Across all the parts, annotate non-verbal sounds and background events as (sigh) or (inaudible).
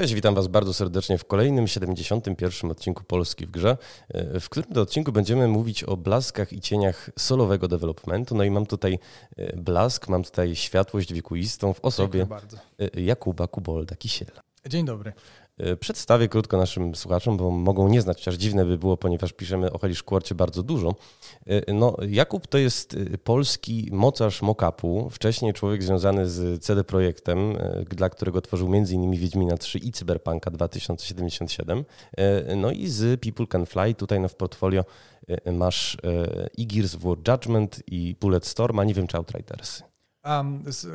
Cześć, witam Was bardzo serdecznie w kolejnym 71. odcinku Polski w grze, w którym to odcinku będziemy mówić o blaskach i cieniach solowego developmentu. No i mam tutaj e, blask, mam tutaj światłość wiekuistą w osobie e, Jakuba Kubolda Kisiela. Dzień dobry. E, przedstawię krótko naszym słuchaczom, bo mogą nie znać, chociaż dziwne by było, ponieważ piszemy o Helisz Quarcie bardzo dużo. E, no, Jakub to jest e, polski mocarz mock-upu, wcześniej człowiek związany z CD Projektem, dla którego tworzył m.in. Wiedźmina 3 i Cyberpunka 2077. No i z People Can Fly tutaj no, w portfolio masz i Gears of War Judgment i Bulletstorm, a nie wiem czy Outriders. Um, z,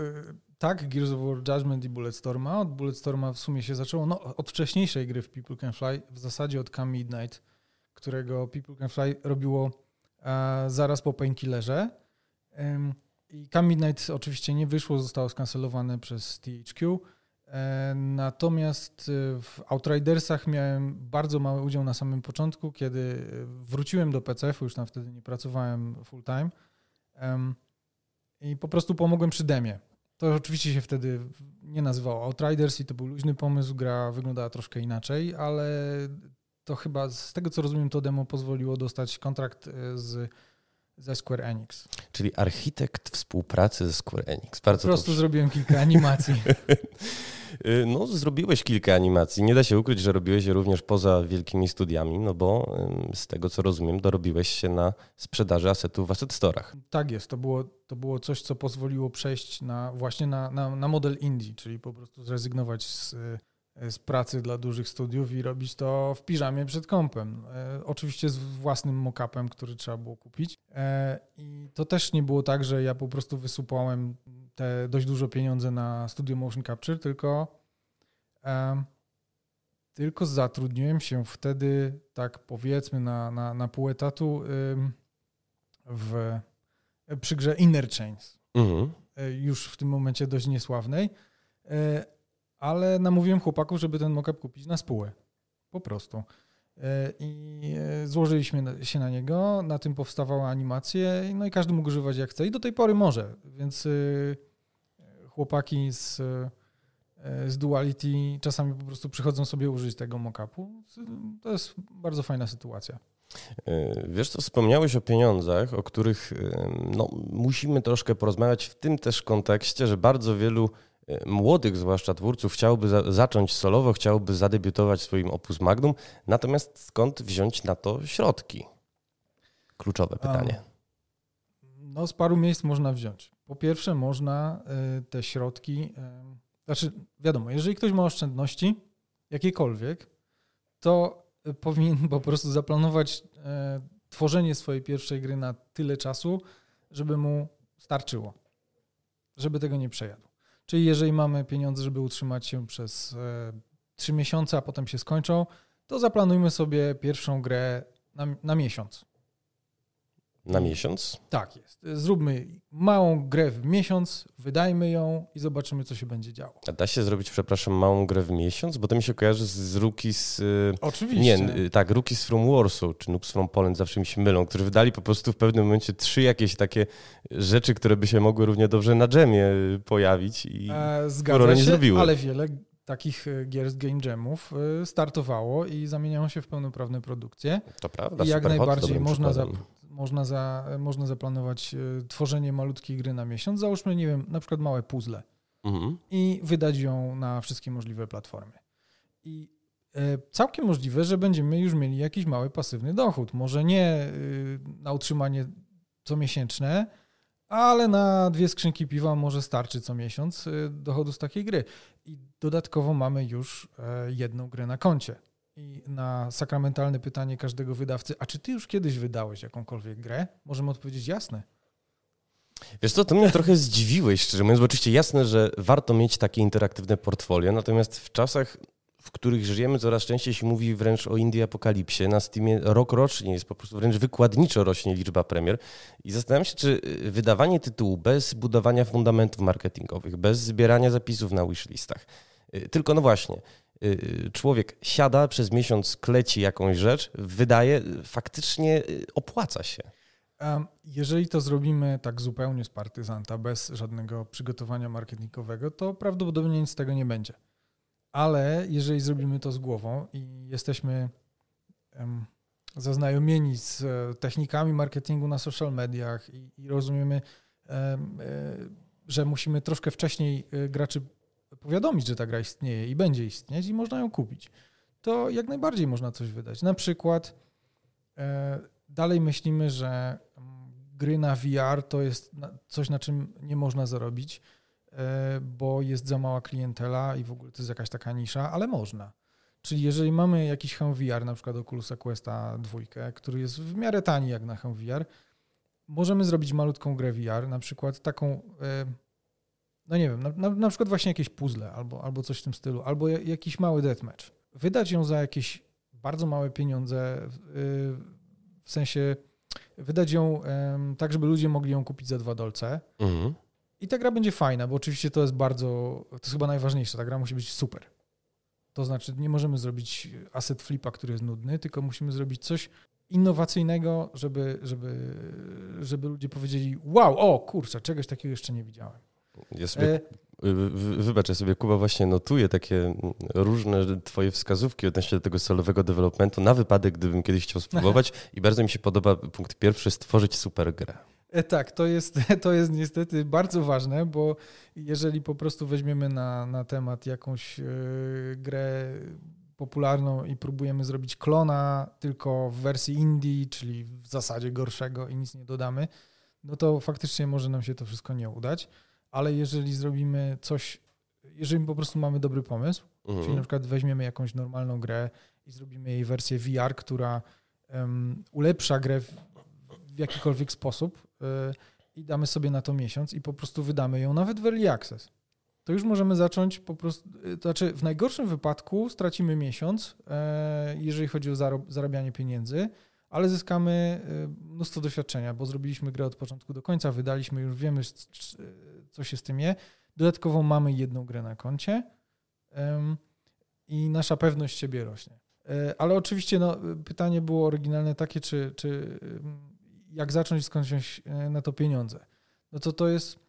tak, Gears of War Judgment i Bulletstorma. Od Bulletstorma w sumie się zaczęło, no od wcześniejszej gry w People Can Fly, w zasadzie od Come Midnight, którego People Can Fly robiło e, zaraz po Painkillerze. E, I Come Midnight oczywiście nie wyszło, zostało skancelowane przez THQ. E, natomiast e, w Outridersach miałem bardzo mały udział na samym początku, kiedy wróciłem do PCF-u, już tam wtedy nie pracowałem full time. I po prostu pomogłem przy demie. To oczywiście się wtedy nie nazywało Outriders i to był luźny pomysł, gra wyglądała troszkę inaczej, ale to chyba z tego co rozumiem to demo pozwoliło dostać kontrakt e, z ze Square Enix. Czyli architekt współpracy ze Square Enix. Bardzo po prostu dobrze. zrobiłem kilka animacji. (laughs) Y, no, zrobiłeś kilka animacji. Nie da się ukryć, że robiłeś je również poza wielkimi studiami, no bo z tego co rozumiem, dorobiłeś się na sprzedaży asetów w asset. Tak jest. To było, to było coś, co pozwoliło przejść na, właśnie na, na, na model indie, czyli po prostu zrezygnować z, y, z pracy dla dużych studiów i robić to w piżamie przed kąpem. E, oczywiście z własnym mock-upem, który trzeba było kupić. E, I to też nie było tak, że ja po prostu wysupałem te dość dużo pieniądze na studio motion capture, tylko, e, tylko zatrudniłem się wtedy, tak powiedzmy, na, na, na pół etatu w, przy grze Inner Chains. Mhm. E, już w tym momencie dość niesławnej. E, ale namówiłem chłopaków, żeby ten mockup kupić na spółę. Po prostu. E, I złożyliśmy się na niego, na tym powstawała animacje, no i każdy mógł używać jak chce i do tej pory może, więc chłopaki z, z Duality czasami po prostu przychodzą sobie użyć tego mockupu. To jest bardzo fajna sytuacja. Wiesz co, wspomniałeś o pieniądzach, o których no, musimy troszkę porozmawiać w tym też kontekście, że bardzo wielu młodych zwłaszcza twórców chciałoby za, zacząć solowo, chciałoby zadebiutować swoim opus magnum, natomiast skąd wziąć na to środki? Kluczowe pytanie. No z paru miejsc można wziąć. Po pierwsze można y, te środki, y, znaczy wiadomo, jeżeli ktoś ma oszczędności, jakiekolwiek, to powinien po prostu zaplanować y, tworzenie swojej pierwszej gry na tyle czasu, żeby mu starczyło, żeby tego nie przejadł. Czyli jeżeli mamy pieniądze, żeby utrzymać się przez trzy miesiące, a potem się skończą, to zaplanujmy sobie pierwszą grę na, na miesiąc. Na miesiąc? Tak jest. Zróbmy małą grę w miesiąc, wydajmy ją i zobaczymy, co się będzie działo. A da się zrobić, przepraszam, małą grę w miesiąc? Bo to mi się kojarzy z, z Rookies... Y, Oczywiście. Nie, y, tak, Rookies from Warsaw, czy Noobs from Poland, zawsze mi się mylą, którzy wydali po prostu w pewnym momencie trzy jakieś takie rzeczy, które by się mogły równie dobrze na dżemie y, pojawić i e, Zgadza się, nie zrobiły. ale wiele takich gier z game jamów startowało i zamieniają się w pełnoprawne produkcje. To prawda. I jak najbardziej można, za, można, za, można zaplanować e, tworzenie malutkiej gry na miesiąc. Załóżmy, nie wiem, na przykład małe puzzle mhm. i wydać ją na wszystkie możliwe platformy. I e, całkiem możliwe, że będziemy już mieli jakiś mały pasywny dochód. Może nie e, na utrzymanie comiesięczne, ale na dwie skrzynki piwa może starczy co miesiąc dochodu z takiej gry. I dodatkowo mamy już jedną grę na koncie i na sakramentalne pytanie każdego wydawcy, a czy ty już kiedyś wydałeś jakąkolwiek grę? Możemy odpowiedzieć jasne. Wiesz co, to mnie trochę zdziwiłeś, szczerze mówiąc, bo oczywiście jasne, że warto mieć takie interaktywne portfolio, natomiast w czasach, w których żyjemy, coraz częściej się mówi wręcz o Indie Apokalipsie. Na Steamie rok rocznie jest po prostu wręcz wykładniczo rośnie liczba premier i zastanawiam się, czy wydawanie tytułu bez budowania fundamentów marketingowych, bez zbierania zapisów na wishlistach, y, tylko no właśnie, Y, człowiek siada przez miesiąc, kleci jakąś rzecz, wydaje, faktycznie y, opłaca się. Jeżeli to zrobimy tak zupełnie z partyzanta, bez żadnego przygotowania marketingowego, to prawdopodobnie nic z tego nie będzie. ale jeżeli zrobimy to z głową i jesteśmy zaznajomieni z e, technikami marketingu na social mediach i, rozumiemy, um, że musimy troszkę wcześniej graczy powiadomić, że ta gra istnieje i będzie istnieć i można ją kupić, to jak najbardziej można coś wydać. Na przykład e, dalej myślimy, że mm, gry na VR to jest coś, na czym nie można zarobić, e, bo jest za mała klientela i w ogóle to jest jakaś taka nisza, ale można. Czyli jeżeli mamy jakiś hełm VR, na przykład Oculusa Questa 2, który jest w miarę tani jak na hełm VR, możemy zrobić malutką grę VR, na przykład taką, e, no nie wiem, na, na, na przykład właśnie jakieś puzzle albo, albo coś w tym stylu, albo jakiś mały deathmatch. Wydać ją za jakieś bardzo małe pieniądze, w sensie wydać ją tak, żeby ludzie mogli ją kupić za dwa dolce. Mhm. I ta gra będzie fajna, bo oczywiście to jest bardzo, to jest chyba najważniejsze, ta gra musi być super. To znaczy nie możemy zrobić asset flipa, który jest nudny, tylko musimy zrobić coś innowacyjnego, żeby, żeby, żeby ludzie powiedzieli wow, o kurczę, czegoś takiego jeszcze nie widziałem. Ja sobie, e... Wybacz, ja sobie Kuba właśnie notuję takie różne twoje wskazówki odnośnie do tego solowego developmentu na wypadek, gdybym kiedyś chciał spróbować (laughs) i bardzo mi się podoba punkt pierwszy, stworzyć super grę. E, tak, to jest, (laughs) to jest niestety bardzo ważne, bo jeżeli po prostu weźmiemy na, na temat jakąś yy, grę popularną i próbujemy zrobić klona tylko w wersji indie, czyli w zasadzie gorszego i nic nie dodamy, no to faktycznie może nam się to wszystko nie udać ale jeżeli zrobimy coś, jeżeli po prostu mamy dobry pomysł, mhm. czyli na przykład weźmiemy jakąś normalną grę i zrobimy jej wersję VR, która um, ulepsza grę w, w jakikolwiek sposób y, i damy sobie na to miesiąc i po prostu wydamy ją nawet w early access, to już możemy zacząć po prostu, y, to znaczy w najgorszym wypadku stracimy miesiąc, y, jeżeli chodzi o zarabianie pieniędzy, ale zyskamy mnóstwo doświadczenia, bo zrobiliśmy grę od początku do końca, wydaliśmy, już wiemy, co się z tym je. Dodatkowo mamy jedną grę na koncie i nasza pewność siebie rośnie. E, ale oczywiście no, pytanie było oryginalne takie, czy, czy jak zacząć, skąd wziąć e, na to pieniądze. No to to jest,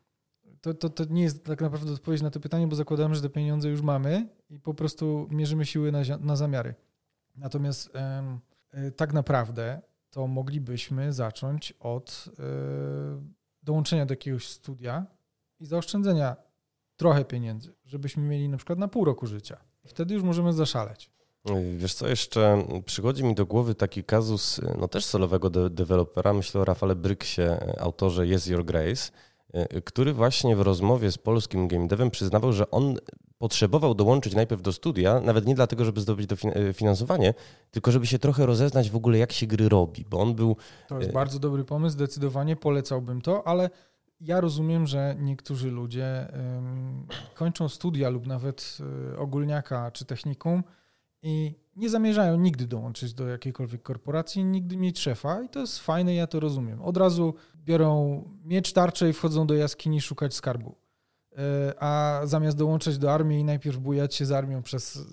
to, to, to nie jest tak naprawdę odpowiedź na to pytanie, bo zakładamy, że te pieniądze już mamy i po prostu mierzymy siły na, na zamiary. Natomiast e, tak naprawdę to moglibyśmy zacząć od dołączenia do jakiegoś studia, i zaoszczędzenia trochę pieniędzy, żebyśmy mieli na przykład na pół roku życia. Wtedy już możemy zaszaleć. Wiesz co, jeszcze przychodzi mi do głowy taki kazus, no też solowego de dewelopera, myślę o Rafale Bryksie, autorze Yes Your Grace, który właśnie w rozmowie z polskim game devem przyznawał, że on potrzebował dołączyć najpierw do studia, nawet nie dlatego, żeby zdobyć dofinansowanie, tylko żeby się trochę rozeznać w ogóle, jak się gry robi, bo on był... To jest bardzo dobry pomysł, zdecydowanie polecałbym to, ale ja rozumiem, że niektórzy ludzie kończą studia lub nawet e, ogólniaka czy technikum i nie zamierzają nigdy dołączyć do jakiejkolwiek korporacji, nigdy mieć szefa i to jest fajne, ja to rozumiem. Od razu biorą miecz, tarczę i wchodzą do jaskini szukać skarbu. E, a zamiast dołączać do armii i najpierw bujać się z armią przez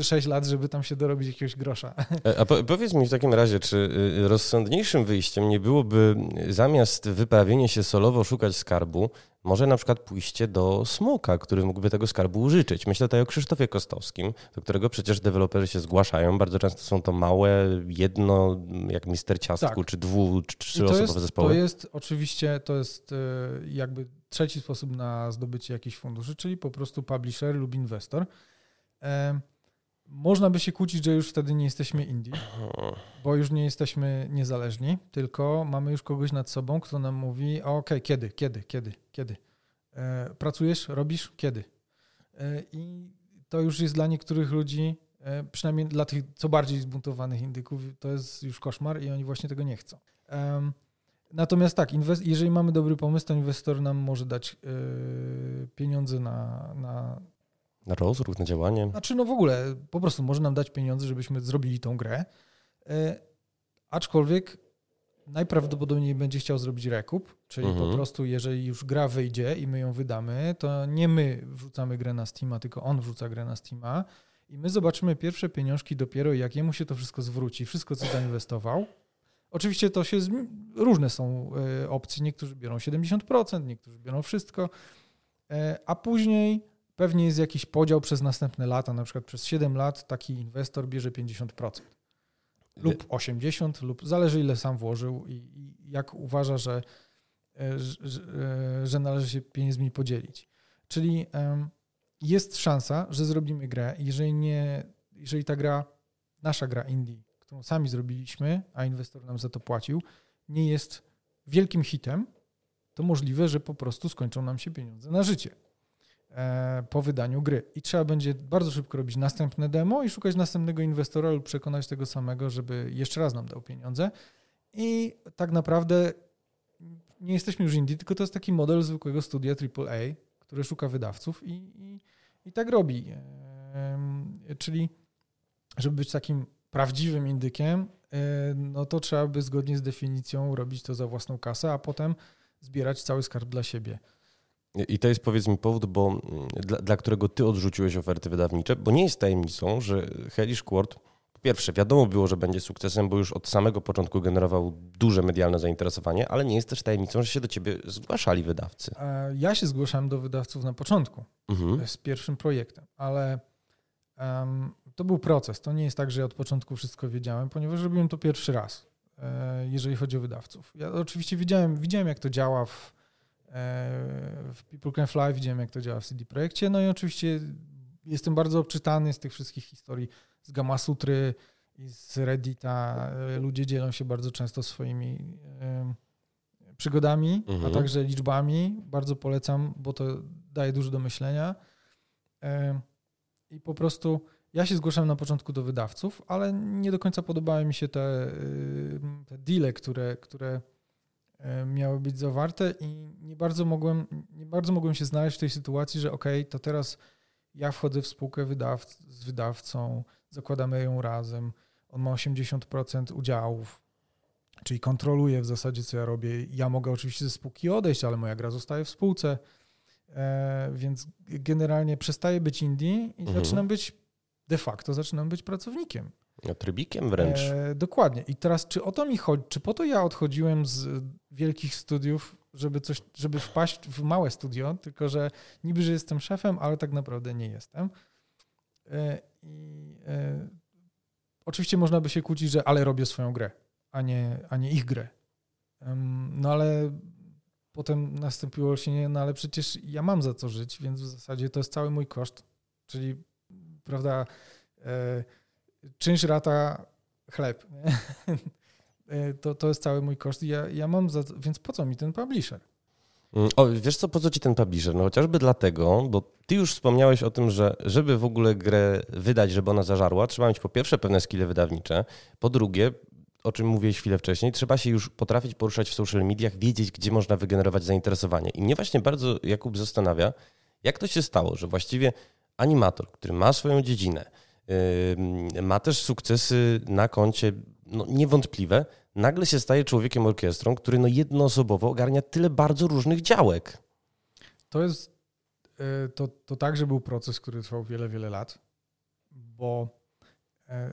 6 lat, żeby tam się dorobić jakiegoś grosza. E, a po, powiedz mi w takim razie, czy y, rozsądniejszym wyjściem nie byłoby zamiast wyprawienie się solowo szukać skarbu, może na przykład pójście do Smoka, który mógłby tego skarbu użyczyć. Myślę tutaj o Krzysztofie Kostowskim, do którego przecież deweloperzy się zgłaszają. Bardzo często są to małe, jedno, jak Mister Ciastku, tak. czy dwu, czy trzyosobowe zespoły. To jest oczywiście, to jest y, jakby trzeci sposób na zdobycie jakichś funduszy, czyli po prostu publisher lub inwestor. Można by się kłócić, że już wtedy nie jesteśmy indie, bo już nie jesteśmy niezależni, tylko mamy już kogoś nad sobą, kto nam mówi: OK, kiedy, kiedy, kiedy, kiedy. E, pracujesz, robisz, kiedy. E, I to już jest dla niektórych ludzi, e, przynajmniej dla tych co bardziej zbuntowanych indyków, to jest już koszmar i oni właśnie tego nie chcą. Natomiast tak, jeżeli mamy dobry pomysł, to inwestor nam może dać pieniądze na, na na rozruch, na działanie? Znaczy, no w ogóle po prostu może nam dać pieniądze, żebyśmy zrobili tą grę. E, aczkolwiek najprawdopodobniej będzie chciał zrobić rekup, czyli mhm. po prostu jeżeli już gra wyjdzie i my ją wydamy, to nie my wrzucamy grę na Steama, tylko on wrzuca grę na Steama i my zobaczymy pierwsze pieniążki dopiero jak jemu się to wszystko zwróci, wszystko co zainwestował. Oczywiście to się, różne są e, opcje, niektórzy biorą 70%, niektórzy biorą wszystko, e, a później pewnie jest jakiś podział przez następne lata, na przykład przez 7 lat taki inwestor bierze 50% lub 80, lub zależy ile sam włożył i, i jak uważa, że, że, e, że należy się pieniędzmi podzielić. Czyli jest szansa, że zrobimy grę. Jeżeli, nie, jeżeli ta gra, nasza gra indie, którą sami zrobiliśmy, a inwestor nam za to płacił, nie jest wielkim hitem, to możliwe, że po prostu skończą nam się pieniądze na życie po wydaniu gry. I trzeba będzie bardzo szybko robić następne demo i szukać następnego inwestora lub przekonać tego samego, żeby jeszcze raz nam dał pieniądze. I tak naprawdę nie jesteśmy już indie, tylko to jest taki model zwykłego studia AAA, który szuka wydawców i, i, i tak robi. Czyli, żeby być takim prawdziwym indykiem, e, no to trzeba by zgodnie z definicją robić to za własną kasę, a potem zbierać cały skarb dla siebie. I to jest powiedz mi powód, bo mm, dla, dla którego ty odrzuciłeś oferty wydawnicze, bo nie jest tajemnicą, że Hellish Quart po pierwsze wiadomo było, że będzie sukcesem, bo już od samego początku generował duże medialne zainteresowanie, ale nie jest też tajemnicą, że się do ciebie zgłaszali wydawcy. E, ja się zgłaszałem do wydawców na początku mhm. z pierwszym projektem, ale um, to był proces. To nie jest tak, że ja od początku wszystko wiedziałem, ponieważ robiłem to pierwszy raz, e, jeżeli chodzi o wydawców. Ja oczywiście widziałem, widziałem jak to działa w, e, w People Can Fly, widziałem jak to działa w CD Projekcie, no i oczywiście jestem bardzo obczytany z tych wszystkich historii z Gamasutry i z Reddita. Ludzie dzielą się bardzo często swoimi przygodami, mhm. a także liczbami. Bardzo polecam, bo to daje dużo do myślenia. I po prostu ja się zgłaszałem na początku do wydawców, ale nie do końca podobały mi się te, y, te deale, które, które miały być zawarte i nie bardzo mogłem, nie bardzo mogłem się znaleźć w tej sytuacji, że ok, to teraz ja wchodzę w spółkę z wydawcą, zakładamy ją razem, on ma 80% udziałów, czyli kontroluje w zasadzie, co ja robię. Ja mogę oczywiście ze spółki odejść, ale moja gra zostaje w spółce, e, więc generalnie przestaje być indie i mhm. zaczynam być de facto zaczynam być pracownikiem. No, trybikiem wręcz. E, dokładnie. I teraz, czy o to mi chodzi? Czy po to ja odchodziłem z wielkich studiów, żeby coś, żeby wpaść w małe studio, tylko że niby, że jestem szefem, ale tak naprawdę nie jestem. E, I e, oczywiście można by się kłócić, że ale robię swoją grę, a nie, a nie ich grę. no ale potem nastąpiło się nie, no ale przecież ja mam za co żyć, więc w zasadzie to jest cały mój koszt, czyli prawda, e, czynsz rata chleb. (laughs) E, to, to jest cały mój koszt. Ja, ja mam, za, więc po co mi ten publisher? Mm, o, wiesz co, po co ci ten publisher? No chociażby dlatego, bo ty już wspomniałeś o tym, że żeby w ogóle grę wydać, żeby ona zażarła, trzeba mieć po pierwsze pewne skille wydawnicze, po drugie, o czym mówiłeś chwilę wcześniej, trzeba się już potrafić poruszać w social mediach, wiedzieć, gdzie można wygenerować zainteresowanie. I mnie właśnie bardzo, Jakub, zastanawia, jak to się stało, że właściwie animator, który ma swoją dziedzinę, ma też sukcesy na koncie no, niewątpliwe, nagle się staje człowiekiem orkiestrą, który no, jednoosobowo ogarnia tyle bardzo różnych działek. To jest y, to, to także był proces, który trwał wiele, wiele lat, bo e,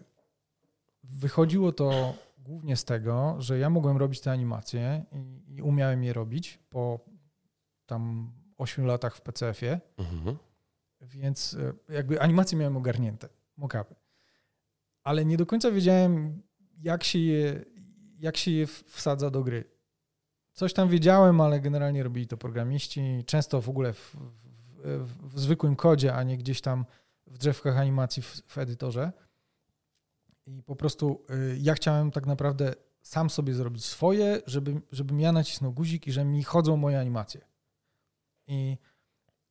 wychodziło to głównie z tego, że ja mogłem robić te animacje i, i umiałem je robić po tam 8 latach w PCF-ie. Mhm. Więc e, jakby animacje miałem ogarnięte, mockupy. Ale nie do końca wiedziałem, jak się je, jak się je wsadza do gry. Coś tam wiedziałem, ale generalnie robili to programiści. Często w ogóle w, w, w zwykłym kodzie, a nie gdzieś tam w drzewkach animacji w, w edytorze. I po prostu y, ja chciałem tak naprawdę sam sobie zrobić swoje, żeby, żebym ja nacisnął guzik i że mi chodzą moje animacje. I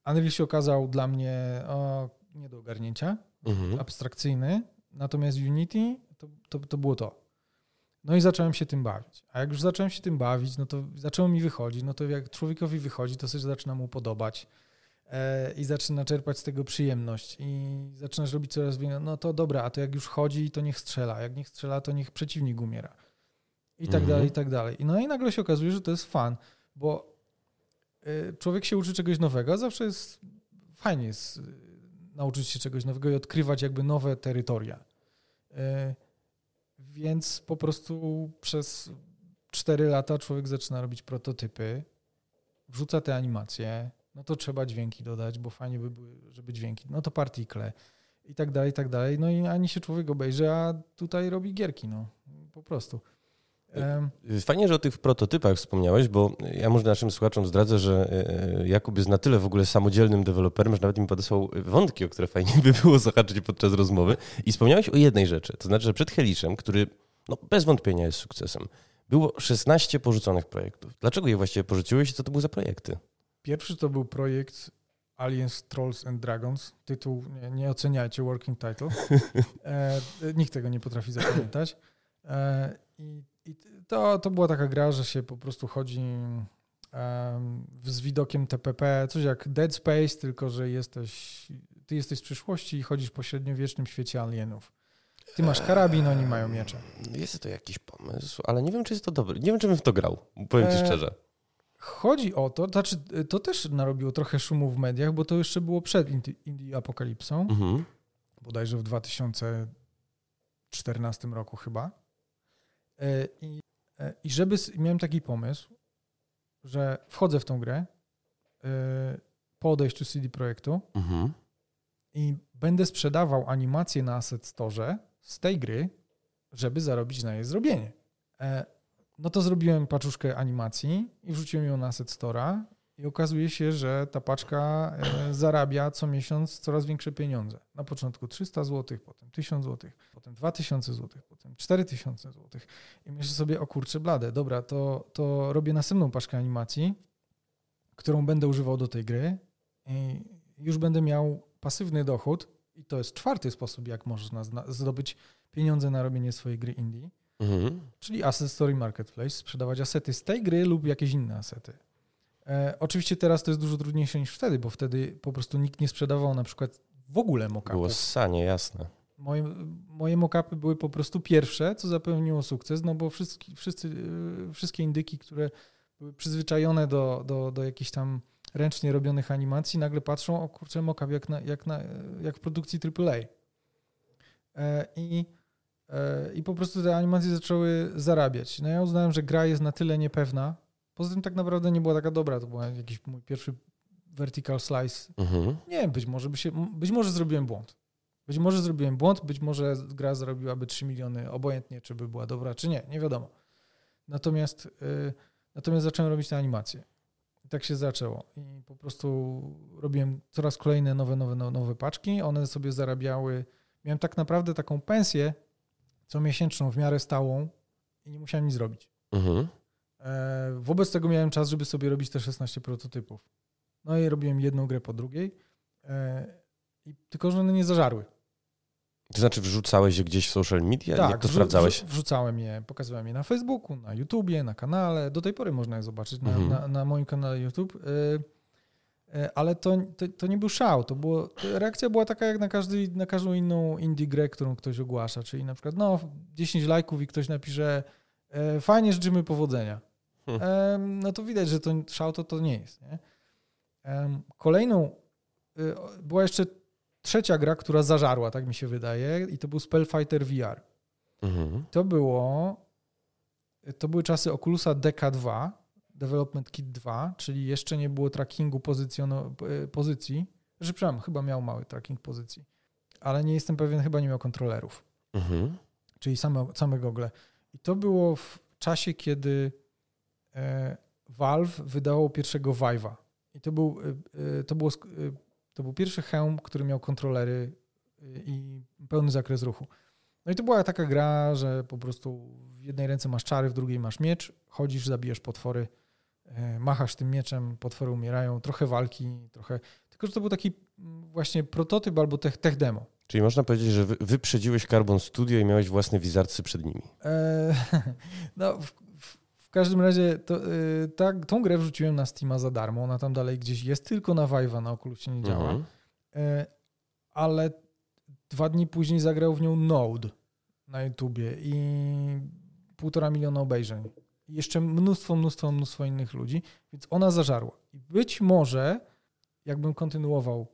Unreal się okazał dla mnie o, nie do ogarnięcia, mhm. abstrakcyjny, natomiast Unity to, to, to było to. No i zacząłem się tym bawić. A jak już zacząłem się tym bawić, no to zaczęło mi wychodzić. No to jak człowiekowi wychodzi, to coś zaczyna mu podobać e, i zaczyna czerpać z tego przyjemność i zaczynasz robić coraz więcej. No to dobra, a to jak już chodzi, to niech strzela. Jak niech strzela, to niech przeciwnik umiera. I tak mhm. dalej, i tak dalej. No i nagle się okazuje, że to jest fan, bo Y, człowiek się uczy czegoś nowego, zawsze jest fajnie jest nauczyć się czegoś nowego i odkrywać jakby nowe terytoria. Y, więc po prostu przez 4 lata człowiek zaczyna robić prototypy, wrzuca te animacje, no to trzeba dźwięki dodać, bo fajnie by były, żeby dźwięki, no to partikle i tak dalej, i tak dalej. No i ani się człowiek obejrzy, a tutaj robi gierki, no po prostu. Fajnie, że o tych prototypach wspomniałeś, bo ja może naszym słuchaczom zdradzę, że e, Jakub jest na tyle w ogóle samodzielnym deweloperem, że nawet mi podesłał wątki, o które fajnie by było zahaczyć podczas rozmowy. I wspomniałeś o jednej rzeczy, to znaczy, że przed Heliszem, który no, bez wątpienia jest sukcesem, było 16 porzuconych projektów. Dlaczego je właściwie porzuciłeś i co to były za projekty? Pierwszy to był projekt Aliens, Trolls and Dragons. Tytuł, nie, nie oceniajcie, working title. (laughs) E, nikt tego nie potrafi zapamiętać. E, I i to, to była taka gra, że się po prostu chodzi um, z widokiem TPP, coś jak Dead Space, tylko że jesteś, ty jesteś z przyszłości i chodzisz po średniowiecznym świecie alienów. Ty masz karabin, oni mają miecze. Jest to jakiś pomysł, ale nie wiem, czy jest to dobry. Nie wiem, czy bym w to grał, powiem ci e, szczerze. Chodzi o to, to znaczy to też narobiło trochę szumu w mediach, bo to jeszcze było przed Indie Apokalipsą, mhm. bodajże w 2014 roku chyba. E, I, e, i żeby, miałem taki pomysł, że wchodzę w tą grę e, po odejściu CD Projektu mhm. i będę sprzedawał animacje na Asset Store z tej gry, żeby zarobić na jej zrobienie. No to zrobiłem paczuszkę animacji i wrzuciłem ją na Asset Store'a i okazuje się, że ta paczka e, zarabia co miesiąc coraz większe pieniądze. Na początku 300 zł, potem 1000 zł, potem 2000 zł, potem 4000 zł. I myślę sobie, o kurczę blade, dobra, to, to robię następną paczkę animacji, którą będę używał do tej gry i już będę miał pasywny dochód i to jest czwarty sposób, jak można zdobyć pieniądze na robienie swojej gry indie. Mhm. Czyli Asset Story Marketplace, sprzedawać asety z tej gry lub jakieś inne asety. E, oczywiście teraz to jest dużo trudniejsze niż wtedy, bo wtedy po prostu nikt nie sprzedawał na przykład w ogóle mockupów. Było sanie, jasne. Moje, moje mockupy były po prostu pierwsze, co zapewniło sukces, no bo wszyscy, wszyscy, e, wszystkie indyki, które były przyzwyczajone do, do, do jakichś tam ręcznie robionych animacji, nagle patrzą, o kurczę, mockup jak, na, jak, na, jak w produkcji AAA. E, I, I po prostu te animacje zaczęły zarabiać. No ja uznałem, że gra jest na tyle niepewna, Poza tym tak naprawdę nie była taka dobra. To był jakiś mój pierwszy vertical slice. Mhm. Nie, być może, by się, być może zrobiłem błąd. Być może zrobiłem błąd, być może gra zarobiłaby 3 miliony, obojętnie czy by była dobra, czy nie, nie wiadomo. Natomiast, yy, natomiast zacząłem robić te animacje. I tak się zaczęło. I po prostu robiłem coraz kolejne nowe, nowe, nowe paczki. One sobie zarabiały. Miałem tak naprawdę taką pensję co miesięczną, w miarę stałą i nie musiałem nic zrobić. Mhm. E, wobec tego miałem czas, żeby sobie robić te 16 prototypów. No i robiłem jedną grę po drugiej, e, i tylko że one nie zażarły. To znaczy wrzucałeś je gdzieś w social media? Tak, Jak to sprawdzałeś? wrzucałem je, pokazywałem je na Facebooku, na YouTubie, na kanale. Do tej pory można je zobaczyć na, mhm. na, na moim kanale YouTube. E, ale to, to, to, nie był szał. To było, reakcja była taka jak na, każdy, na każdą inną indie grę, którą ktoś ogłasza. Czyli na przykład no 10 lajków i ktoś napisze fajnie, życzymy powodzenia. Hmm. no to widać, że to szał to, nie jest. Nie? Kolejną y, była jeszcze trzecia gra, która zażarła, tak mi się wydaje, i to był Spellfighter VR. Mhm. To było to były czasy Oculusa DK2, Development Kit 2, czyli jeszcze nie było trackingu y, pozycji. Że przepraszam, chyba miał mały tracking pozycji, ale nie jestem pewien, chyba nie miał kontrolerów. Mhm. Czyli same, same gogle. I to było w czasie, kiedy E, Valve wydało pierwszego Vive'a. I to był, e, e, to, było, to był pierwszy hełm, który miał kontrolery i pełny zakres ruchu. No i to była taka gra, że po prostu w jednej ręce masz czary, w drugiej masz miecz, chodzisz, zabijesz potwory, machasz tym mieczem, potwory umierają, trochę walki, trochę... Tylko, że to był taki właśnie prototyp albo tech, tech demo. Czyli można powiedzieć, że wyprzedziłeś Carbon Studio i miałeś własne wizarcy przed nimi. Eee, (laughs) no, w każdym razie to, yy, ta, tą grę wrzuciłem na Steama za darmo. Ona tam dalej gdzieś jest, tylko na Vive'a na Oculusie nie działa. Mhm. Yy, ale dwa dni później zagrał w nią Node na YouTubie i półtora miliona obejrzeń. I jeszcze mnóstwo, mnóstwo, mnóstwo innych ludzi, więc ona zażarła. I być może, jakbym kontynuował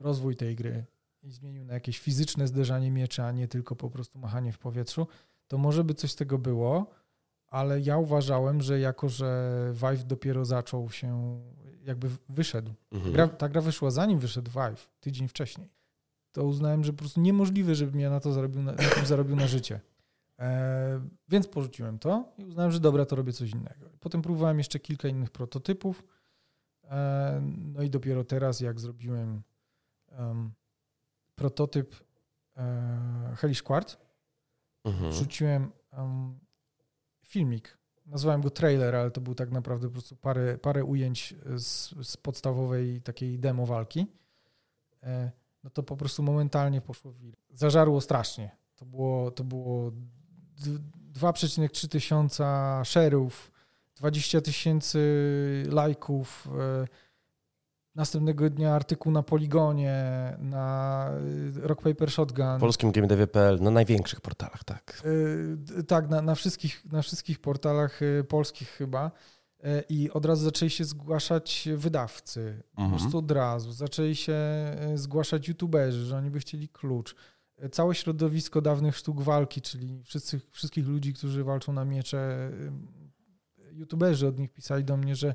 rozwój tej gry i zmienił na jakieś fizyczne zderzanie miecza, a nie tylko po prostu machanie w powietrzu, to może by coś z tego było ale ja uważałem, że jako, że Vive dopiero zaczął się jakby wyszedł. Mhm. Gra, ta gra wyszła zanim wyszedł Vive, tydzień wcześniej. To uznałem, że po prostu niemożliwe, żebym ja na to zarobił, na, na zarobił na życie. E, więc porzuciłem to i uznałem, że dobra, to robię coś innego. Potem próbowałem jeszcze kilka innych prototypów. E, no i dopiero teraz, jak zrobiłem em, prototyp e, Hellish Quart, Mhm. wrzuciłem em, filmik. Nazwałem go trailer, ale to był tak naprawdę po prostu parę, parę ujęć z, z podstawowej takiej demo walki. E, no to po prostu momentalnie poszło w wir. Zażarło strasznie. To było, to było d- 2,3 tysiąca share'ów, 20 tysięcy lajków. Następnego dnia artykuł na Poligonie, na e, Rock Paper Shotgun. polskim GameDevie.pl, na największych portalach, tak. Y, d- Tak, na, na, wszystkich, na wszystkich portalach y, polskich chyba. Y, I od razu zaczęli się zgłaszać wydawcy. Po Mhm. prostu od razu. Zaczęli się y, zgłaszać youtuberzy, że oni by chcieli klucz. Y, Całe środowisko dawnych sztuk walki, czyli wszyscy, wszystkich ludzi, którzy walczą na miecze, y, youtuberzy od nich pisali do mnie, że,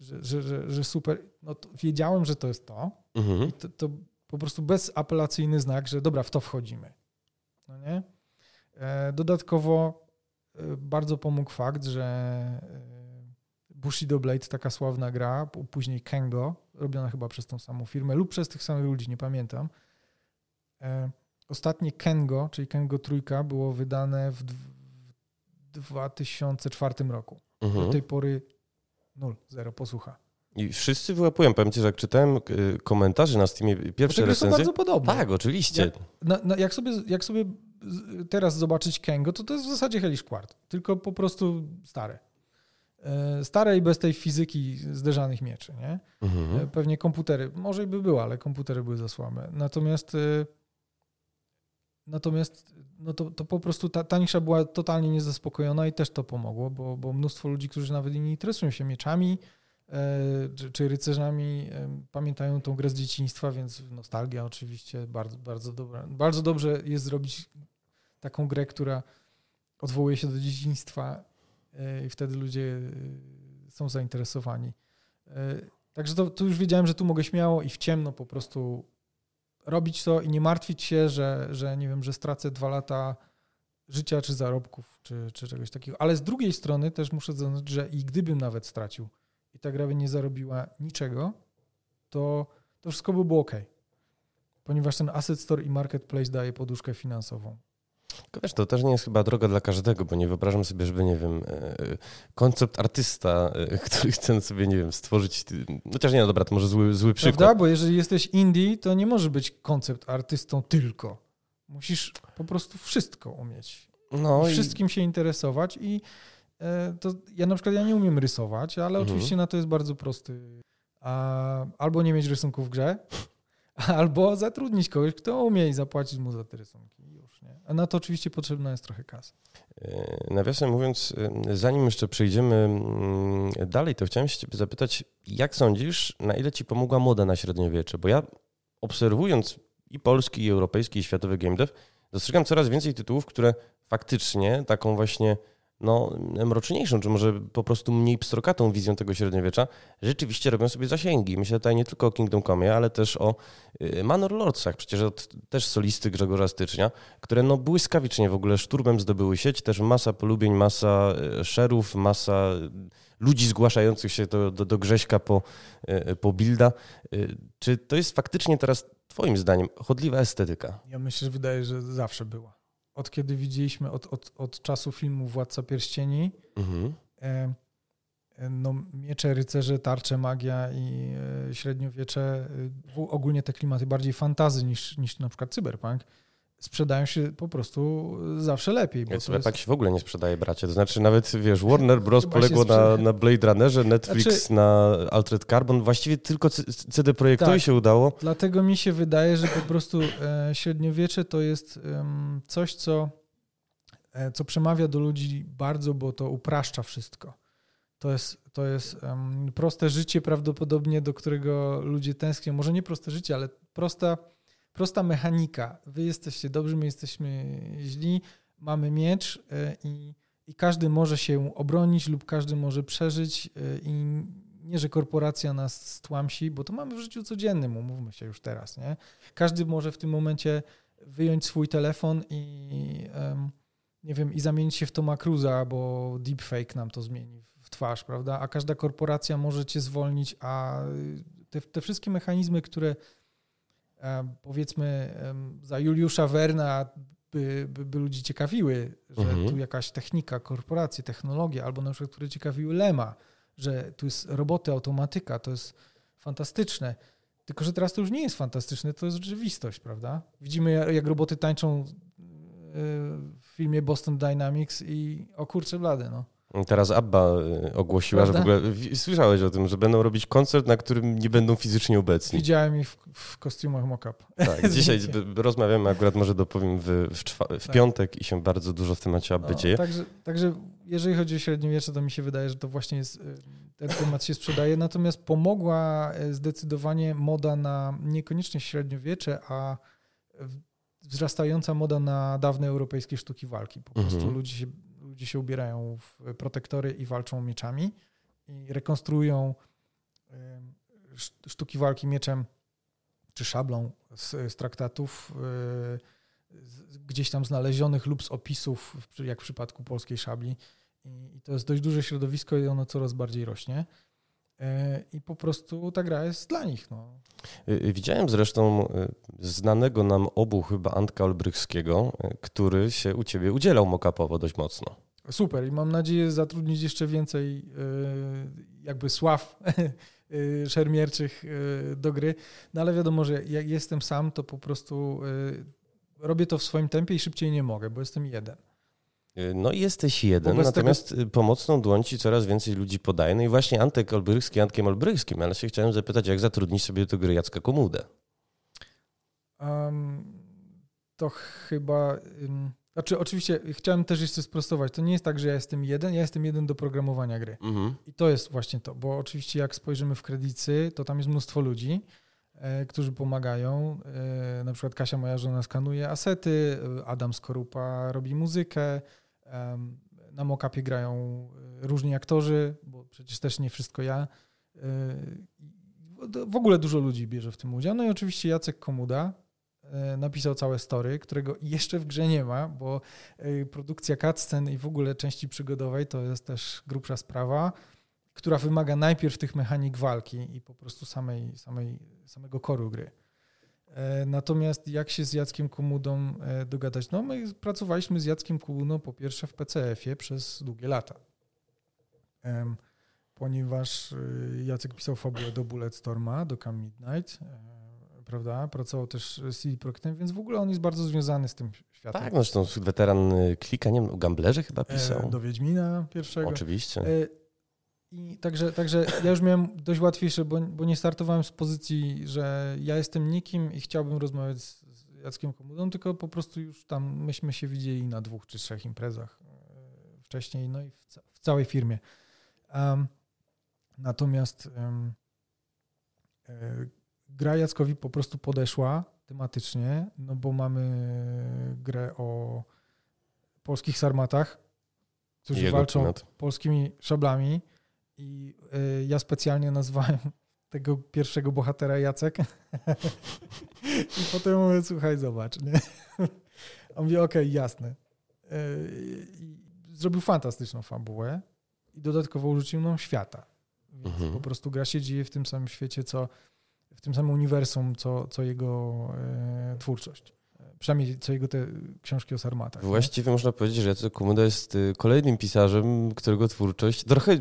że, że, że, że super. No wiedziałem, że to jest to. Mhm. I to, to po prostu bezapelacyjny znak, że dobra, w to wchodzimy. No nie? E, Dodatkowo e, bardzo pomógł fakt, że e, Bushido Blade, taka sławna gra, później Kengo, robiona chyba przez tą samą firmę lub przez tych samych ludzi, nie pamiętam. Ostatnie Kengo, czyli Kengo Trójka, było wydane w dw- w 2004 roku. Do Mhm. tej pory nul, zero posłucha. I wszyscy wyłapują. Powiem ci, że jak czytałem y, komentarze na Steamie, pierwsze gry są recenzje... bardzo podobne. Tak, oczywiście. Jak- Na, na, jak, sobie, jak sobie teraz zobaczyć Kengo, to to jest w zasadzie Hellish Quart, tylko po prostu stare. E, Stare i bez tej fizyki zderzanych mieczy, nie? E, Mhm. Pewnie komputery, może i by były, ale komputery były za słabe. Natomiast e, natomiast no to, to po prostu ta, ta nisza była totalnie niezaspokojona i też to pomogło, bo, bo mnóstwo ludzi, którzy nawet nie interesują się mieczami e, czy, czy rycerzami, e, pamiętają tą grę z dzieciństwa, więc nostalgia oczywiście bardzo, bardzo dobra. Bardzo dobrze jest zrobić taką grę, która odwołuje się do dzieciństwa e, i wtedy ludzie są zainteresowani. Także to, to już wiedziałem, że tu mogę śmiało i w ciemno po prostu robić to i nie martwić się, że, że nie wiem, że stracę dwa lata życia czy zarobków, czy, czy czegoś takiego. Ale z drugiej strony też muszę zaznaczyć, że i gdybym nawet stracił i ta gra by nie zarobiła niczego, to, to wszystko by było ok. Ponieważ ten Asset Store i Marketplace daje poduszkę finansową. Wiesz, to też nie jest chyba droga dla każdego, bo nie wyobrażam sobie, żeby, nie wiem, e, koncept artysta, e, (laughs) który chce sobie, nie wiem, stworzyć... Chociaż nie, no dobra, to może zły, zły przykład. Prawda? Bo jeżeli jesteś indie, to nie może być koncept artystą tylko. Musisz po prostu wszystko umieć. No i wszystkim się interesować i e, to ja na przykład ja nie umiem rysować, ale Mhm. oczywiście na to jest bardzo prosty. Albo nie mieć rysunków w grze, (laughs) albo zatrudnić kogoś, kto umie i zapłacić mu za te rysunki. Nie? A na to oczywiście potrzebna jest trochę kasy. E, Nawiasem mówiąc, e, zanim jeszcze przejdziemy mm, dalej, to chciałem się ciebie zapytać, jak sądzisz, na ile ci pomogła moda na średniowiecze? Bo ja obserwując i polski, i europejski, i światowy game dev, dostrzegam coraz więcej tytułów, które faktycznie taką właśnie no, mroczniejszą, czy może po prostu mniej pstrokatą wizją tego średniowiecza, rzeczywiście robią sobie zasięgi. Myślę tutaj nie tylko o Kingdom Come, ale też o y, Manor Lordsach, przecież od też solisty Grzegorza Stycznia, które no błyskawicznie w ogóle szturmem zdobyły sieć, też masa polubień, masa y, szerów, masa y, ludzi zgłaszających się do, do, do Grześka po, po builda. Czy to jest faktycznie teraz twoim zdaniem chodliwa estetyka? Ja myślę, że wydaje, że zawsze była. Od kiedy widzieliśmy, od, od, od czasu filmu Władca Pierścieni, Mhm. e, e, no, miecze, rycerze, tarcze, magia i e, średniowiecze, ogólnie te klimaty bardziej fantazy niż, niż na przykład cyberpunk, sprzedają się po prostu zawsze lepiej. Bo Więc jest, tak się w ogóle nie sprzedaje, bracie. To znaczy nawet, wiesz, Warner Bros. Poległo na, na Blade Runnerze, Netflix Znaczy- na Altered Carbon. Właściwie tylko CD Projektowi Tak. się udało. Dlatego mi się wydaje, że po prostu e, średniowiecze to jest coś, co, e, co przemawia do ludzi bardzo, bo to upraszcza wszystko. To jest, to jest proste życie prawdopodobnie, do którego ludzie tęsknią. Może nie proste życie, ale prosta, prosta mechanika. Wy jesteście dobrzy, my jesteśmy źli, mamy miecz e, i, i każdy może się obronić lub każdy może przeżyć e, i nie, że korporacja nas stłamsi, bo to mamy w życiu codziennym, umówmy się już teraz, nie? Każdy może w tym momencie wyjąć swój telefon i nie wiem, i zamienić się w Toma Cruza, bo deepfake nam to zmieni w twarz, prawda? A każda korporacja może cię zwolnić, a te, te wszystkie mechanizmy, które powiedzmy za Juliusza Werna by, by, by ludzi ciekawiły, że mhm. tu jakaś technika, korporacje, technologie, albo na przykład, które ciekawiły Lema, że tu jest roboty, automatyka, to jest fantastyczne. Tylko, że teraz to już nie jest fantastyczne, to jest rzeczywistość, prawda? Widzimy, jak roboty tańczą e, w filmie Boston Dynamics i o kurczę blady, no. Teraz Abba y, ogłosiła, Prawda? że w ogóle słyszałeś o tym, że będą robić koncert, na którym nie będą fizycznie obecni. Widziałem ich w, w kostiumach mock-up. Tak, (laughs) dzisiaj rozmawiamy, akurat może dopowiem w, w, w tak. piątek i się bardzo dużo w temacie Abby no, dzieje. Także, także jeżeli chodzi o średniowiecze, to mi się wydaje, że to właśnie jest, y, ten temat się sprzedaje, natomiast pomogła y, zdecydowanie moda na niekoniecznie średniowiecze, a wzrastająca moda na dawne europejskie sztuki walki. Po prostu mhm. ludzie się ludzie się ubierają w protektory i walczą mieczami i rekonstruują sztuki walki mieczem czy szablą z, z traktatów y, gdzieś tam znalezionych lub z opisów, jak w przypadku polskiej szabli. I to jest dość duże środowisko i ono coraz bardziej rośnie. E, I po prostu ta gra jest dla nich. No. Y, y, widziałem zresztą znanego nam obu chyba Antka Olbrychskiego, który się u ciebie udzielał mokapowo dość mocno. Super i mam nadzieję zatrudnić jeszcze więcej e, jakby sław (laughs) e, szermierczych e, do gry. No ale wiadomo, że jak jestem sam, to po prostu robię to w swoim tempie i szybciej nie mogę, bo jestem jeden. No i jesteś jeden, Wobec natomiast tego... pomocną dłoń ci coraz więcej ludzi podaje. No i właśnie Antek Olbrychski Antkiem Olbrychskim, ale się chciałem zapytać, jak zatrudnić sobie do gry Jacka Komudę? Um, to chyba... Um, znaczy, oczywiście chciałem też jeszcze sprostować. To nie jest tak, że ja jestem jeden, ja jestem jeden do programowania gry. Mhm. I to jest właśnie to, bo oczywiście jak spojrzymy w kredycy, to tam jest mnóstwo ludzi, e, którzy pomagają. E, na przykład Kasia, moja żona, skanuje asety, e, Adam Skorupa robi muzykę, e, na mokapie grają e, różni aktorzy, bo przecież też nie wszystko ja. E, w ogóle dużo ludzi bierze w tym udział. No i oczywiście Jacek Komuda, napisał całe story, którego jeszcze w grze nie ma, bo e, produkcja cutscen i w ogóle części przygodowej to jest też grubsza sprawa, która wymaga najpierw tych mechanik walki i po prostu samej, samej, samego koru gry. E, natomiast jak się z Jackiem Komudą dogadać? No my pracowaliśmy z Jackiem Komudą po pierwsze w PCF-ie przez długie lata. Ponieważ Jacek pisał fabułę do Bulletstorma, do Come Midnight prawda? Pracował też z CD Projektem, więc w ogóle on jest bardzo związany z tym światem. Tak, zresztą weteran y, klika, nie wiem, o Gamblerze chyba e, pisał. do Wiedźmina pierwszego. Oczywiście. E, I także, także ja już miałem dość łatwiejsze, bo, bo nie startowałem z pozycji, że ja jestem nikim i chciałbym rozmawiać z, z Jackiem Komudą, tylko po prostu już tam myśmy się widzieli na dwóch czy trzech imprezach e, wcześniej, no i w, ca w całej firmie. Um, natomiast um, gra Jackowi po prostu podeszła tematycznie, no bo mamy grę o polskich sarmatach, którzy walczą klimat. polskimi szablami i y, ja specjalnie nazwałem (laughs) tego pierwszego bohatera Jacek (laughs) i potem mówię, słuchaj, zobacz, nie? (laughs) On mówi, okej, okay, jasne. Y, zrobił fantastyczną fabułę i dodatkowo użyczył nam świata. Więc mhm. po prostu gra się dzieje w tym samym świecie, co w tym samym uniwersum, co, co jego e, twórczość. Przynajmniej co jego te książki o sarmatach. Właściwie nie? można powiedzieć, że Jacek Komuda jest y, kolejnym pisarzem, którego twórczość trochę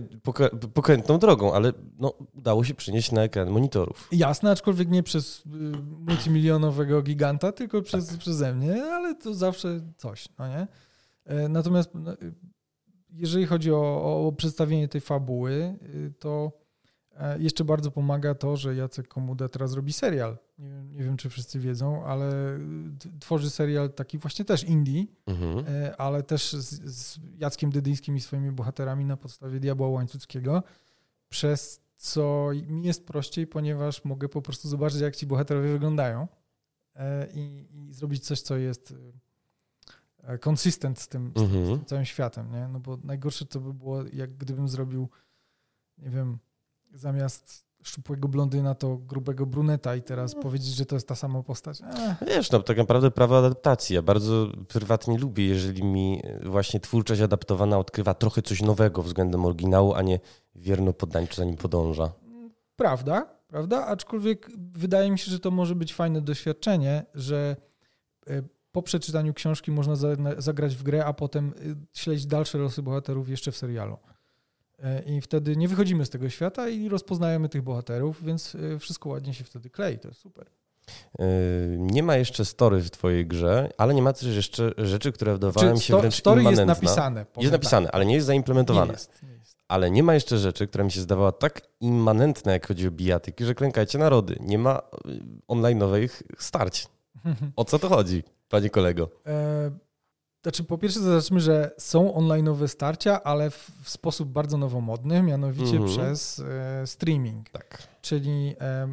pokrętną drogą, ale no, udało się przynieść na ekran monitorów. Jasne, aczkolwiek nie przez y, multimilionowego giganta, tylko przez, tak. przeze mnie, ale to zawsze coś, no nie? E, natomiast no, jeżeli chodzi o, o przedstawienie tej fabuły, y, to jeszcze bardzo pomaga to, że Jacek Komuda teraz robi serial. Nie wiem, nie wiem, czy wszyscy wiedzą, ale y, tworzy serial taki właśnie też indie, mhm. E, ale też z, z Jackiem Dydyńskim i swoimi bohaterami na podstawie Diabła Łańcuckiego, przez co mi jest prościej, ponieważ mogę po prostu zobaczyć, jak ci bohaterowie wyglądają e, i, i zrobić coś, co jest konsystent z tym, z, mhm. z tym całym światem, nie? No bo najgorsze to by było, jak gdybym zrobił, nie wiem, zamiast szczupłego blondyna to grubego bruneta i teraz no. powiedzieć, że to jest ta sama postać. Ech. Wiesz, no tak naprawdę prawo adaptacji. Ja bardzo prywatnie lubię, jeżeli mi właśnie twórczość adaptowana odkrywa trochę coś nowego względem oryginału, a nie wierno poddańczo za nim podąża. Prawda, prawda? Aczkolwiek wydaje mi się, że to może być fajne doświadczenie, że e, po przeczytaniu książki można zagrać w grę, a potem e, śledzić dalsze losy bohaterów jeszcze w serialu. E, I wtedy nie wychodzimy z tego świata i rozpoznajemy tych bohaterów, więc wszystko ładnie się wtedy klei. To jest super. Nie ma jeszcze story w twojej grze, ale nie ma też jeszcze rzeczy, które wydawałem Czy się wręcz Story jest napisane. Jest napisane, tak. ale nie jest zaimplementowane. Nie jest, nie jest. Ale nie ma jeszcze rzeczy, która mi się zdawała tak immanentna, jak chodzi o bijatyki, że klękajcie narody. Nie ma online'owych starć. (laughs) O co to chodzi, panie kolego? E, znaczy, po pierwsze zobaczmy, że są online'owe starcia, ale w, w, sposób bardzo nowomodny, mianowicie mhm. przez e, streaming. Tak. Czyli e,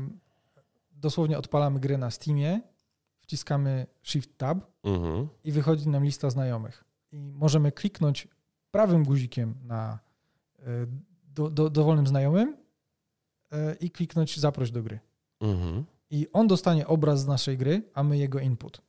dosłownie odpalamy grę na Steamie, wciskamy Shift Tab mhm. i wychodzi nam lista znajomych. I możemy kliknąć prawym guzikiem na e, do, do, dowolnym znajomym e, i kliknąć zaproś do gry. Mhm. I on dostanie obraz z naszej gry, a my jego input.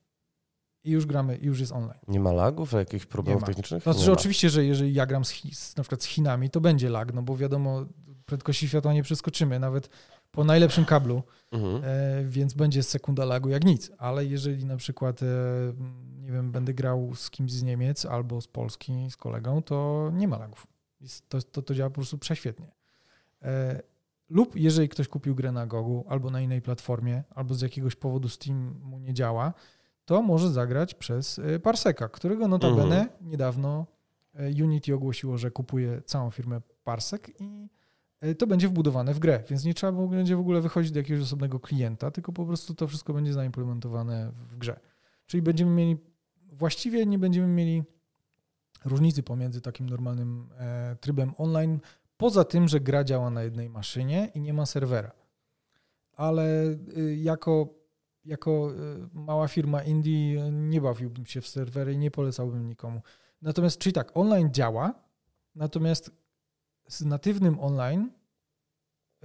I już gramy, już jest online. Nie ma lagów, jakichś problemów technicznych? Znaczy, oczywiście, że jeżeli ja gram z, z, na przykład z Chinami, to będzie lag, no bo wiadomo, prędkości światła nie przeskoczymy, nawet po najlepszym kablu, mhm. e, więc będzie sekunda lagu jak nic. Ale jeżeli na przykład, e, nie wiem, będę grał z kimś z Niemiec albo z Polski, z kolegą, to nie ma lagów. To, to, to działa po prostu prześwietnie. E, lub jeżeli ktoś kupił grę na Gogu albo na innej platformie, albo z jakiegoś powodu Steam mu nie działa, to może zagrać przez e, Parseka, którego notabene mhm. niedawno e, Unity ogłosiło, że kupuje całą firmę Parsek i e, to będzie wbudowane w grę, więc nie trzeba będzie w ogóle wychodzić do jakiegoś osobnego klienta, tylko po prostu to wszystko będzie zaimplementowane w grze. Czyli będziemy mieli, właściwie nie będziemy mieli różnicy pomiędzy takim normalnym trybem online, poza tym, że gra działa na jednej maszynie i nie ma serwera. Ale y, jako jako y, mała firma indie nie bawiłbym się w serwery i nie polecałbym nikomu. Natomiast, czyli tak, online działa, natomiast z natywnym online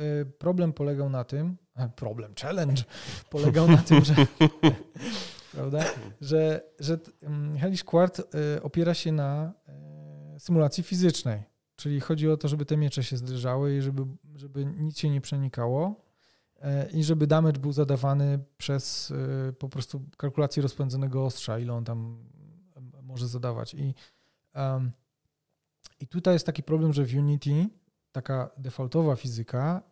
y, problem polegał na tym, problem, challenge (laughs) polegał na tym, że (laughs) prawda, że, że mm, Hellish Quart opiera się na symulacji fizycznej. Czyli chodzi o to, żeby te miecze się zderzały i żeby, żeby nic się nie przenikało E, i żeby damage był zadawany przez e, po prostu kalkulację rozpędzonego ostrza, ile on tam może zadawać. I, um, i tutaj jest taki problem, że w Unity taka defaultowa fizyka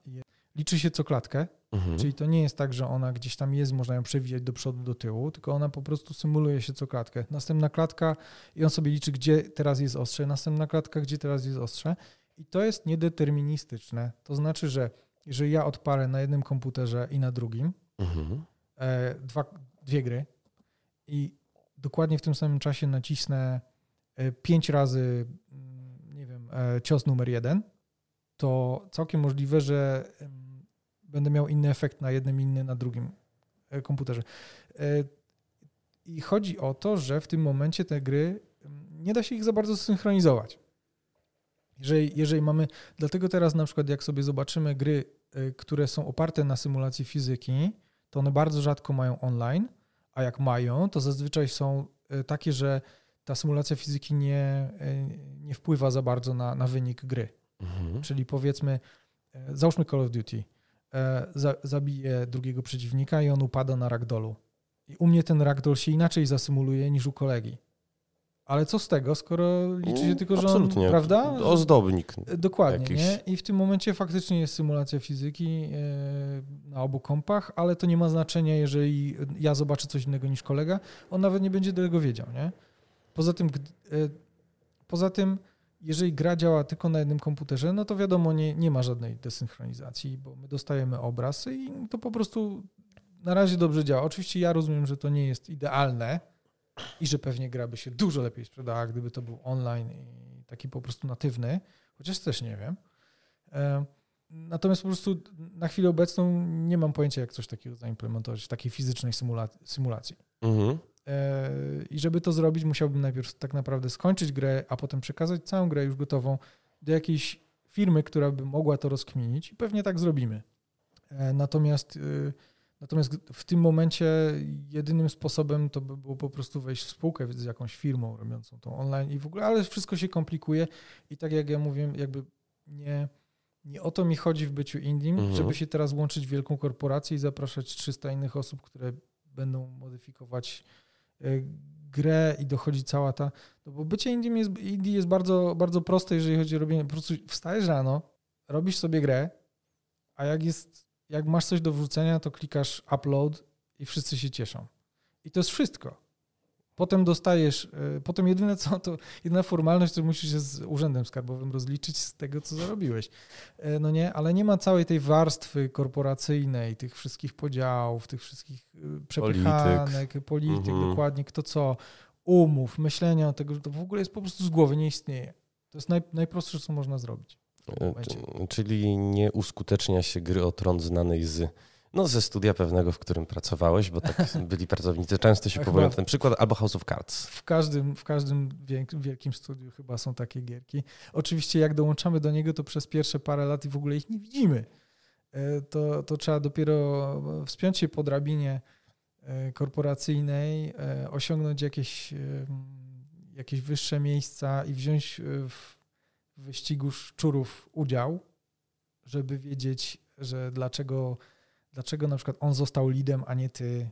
liczy się co klatkę, mhm. czyli to nie jest tak, że ona gdzieś tam jest, można ją przewijać do przodu, do tyłu, tylko ona po prostu symuluje się co klatkę. Następna klatka i on sobie liczy, gdzie teraz jest ostrze, następna klatka, gdzie teraz jest ostrze i to jest niedeterministyczne. To znaczy, że jeżeli ja odpalę na jednym komputerze i na drugim mhm. e, dwa, dwie gry i dokładnie w tym samym czasie nacisnę e, pięć razy, mm, nie wiem, e, cios numer jeden, to całkiem możliwe, że będę miał inny efekt na jednym, inny na drugim komputerze. I chodzi o to, że w tym momencie te gry nie da się ich za bardzo synchronizować. Jeżeli, jeżeli mamy, dlatego teraz na przykład jak sobie zobaczymy gry Y, które są oparte na symulacji fizyki, to one bardzo rzadko mają online, a jak mają, to zazwyczaj są y, takie, że ta symulacja fizyki nie, y, nie wpływa za bardzo na, na wynik gry. Mhm. Czyli powiedzmy, załóżmy Call of Duty, zabije drugiego przeciwnika i on upada na ragdolu. I u mnie ten ragdoll się inaczej zasymuluje niż u kolegi. Ale co z tego, skoro liczy się tylko, że on, prawda? Ozdobnik. Dokładnie, nie? I w tym momencie faktycznie jest symulacja fizyki e, na obu kompach, ale to nie ma znaczenia, jeżeli ja zobaczę coś innego niż kolega, on nawet nie będzie tego wiedział, nie? Poza tym, e, poza tym, jeżeli gra działa tylko na jednym komputerze, no to wiadomo, nie, nie ma żadnej desynchronizacji, bo my dostajemy obraz i to po prostu na razie dobrze działa. Oczywiście ja rozumiem, że to nie jest idealne, i że pewnie gra by się dużo lepiej sprzedała, gdyby to był online i taki po prostu natywny, chociaż też nie wiem. Natomiast po prostu na chwilę obecną nie mam pojęcia, jak coś takiego zaimplementować w takiej fizycznej symulacji. Mhm. E, I żeby to zrobić, musiałbym najpierw tak naprawdę skończyć grę, a potem przekazać całą grę już gotową do jakiejś firmy, która by mogła to rozkminić i pewnie tak zrobimy. E, natomiast, y, natomiast w tym momencie jedynym sposobem to by było po prostu wejść w spółkę z jakąś firmą robiącą to online i w ogóle, ale wszystko się komplikuje i tak jak ja mówię, jakby nie, nie o to mi chodzi w byciu Indim, mhm. żeby się teraz łączyć w wielką korporację i zapraszać 300 innych osób, które będą modyfikować y, grę i dochodzi cała ta. No bo bycie Indie jest, indie jest bardzo, bardzo proste, jeżeli chodzi o robienie. Po prostu wstajesz rano, robisz sobie grę, a jak jest, jak masz coś do wrzucenia, to klikasz upload i wszyscy się cieszą. I to jest wszystko. Potem dostajesz, e, potem jedyne co, to jedyna formalność, to musisz się z urzędem skarbowym rozliczyć z tego, co zarobiłeś. E, no nie, ale nie ma całej tej warstwy korporacyjnej, tych wszystkich podziałów, tych wszystkich e, przepychanek, polityk, polityk mhm. dokładnie, kto co, umów, myślenia o tego, że to w ogóle jest po prostu z głowy, nie istnieje. To jest naj, najprostsze, co można zrobić. Czyli nie uskutecznia się gry o tron znanej z no ze studia pewnego, w którym pracowałeś, bo tak (laughs) byli pracownicy, często się powołują na ten przykład, albo House of Cards. W każdym, w każdym wielkim studiu chyba są takie gierki. Oczywiście jak dołączamy do niego, to przez pierwsze parę lat i w ogóle ich nie widzimy. E, to, to trzeba dopiero wspiąć się po drabinie e, korporacyjnej, e, osiągnąć jakieś, jakieś wyższe miejsca i wziąć w wyścigu szczurów udział, żeby wiedzieć, że dlaczego dlaczego na przykład on został lidem, a nie ty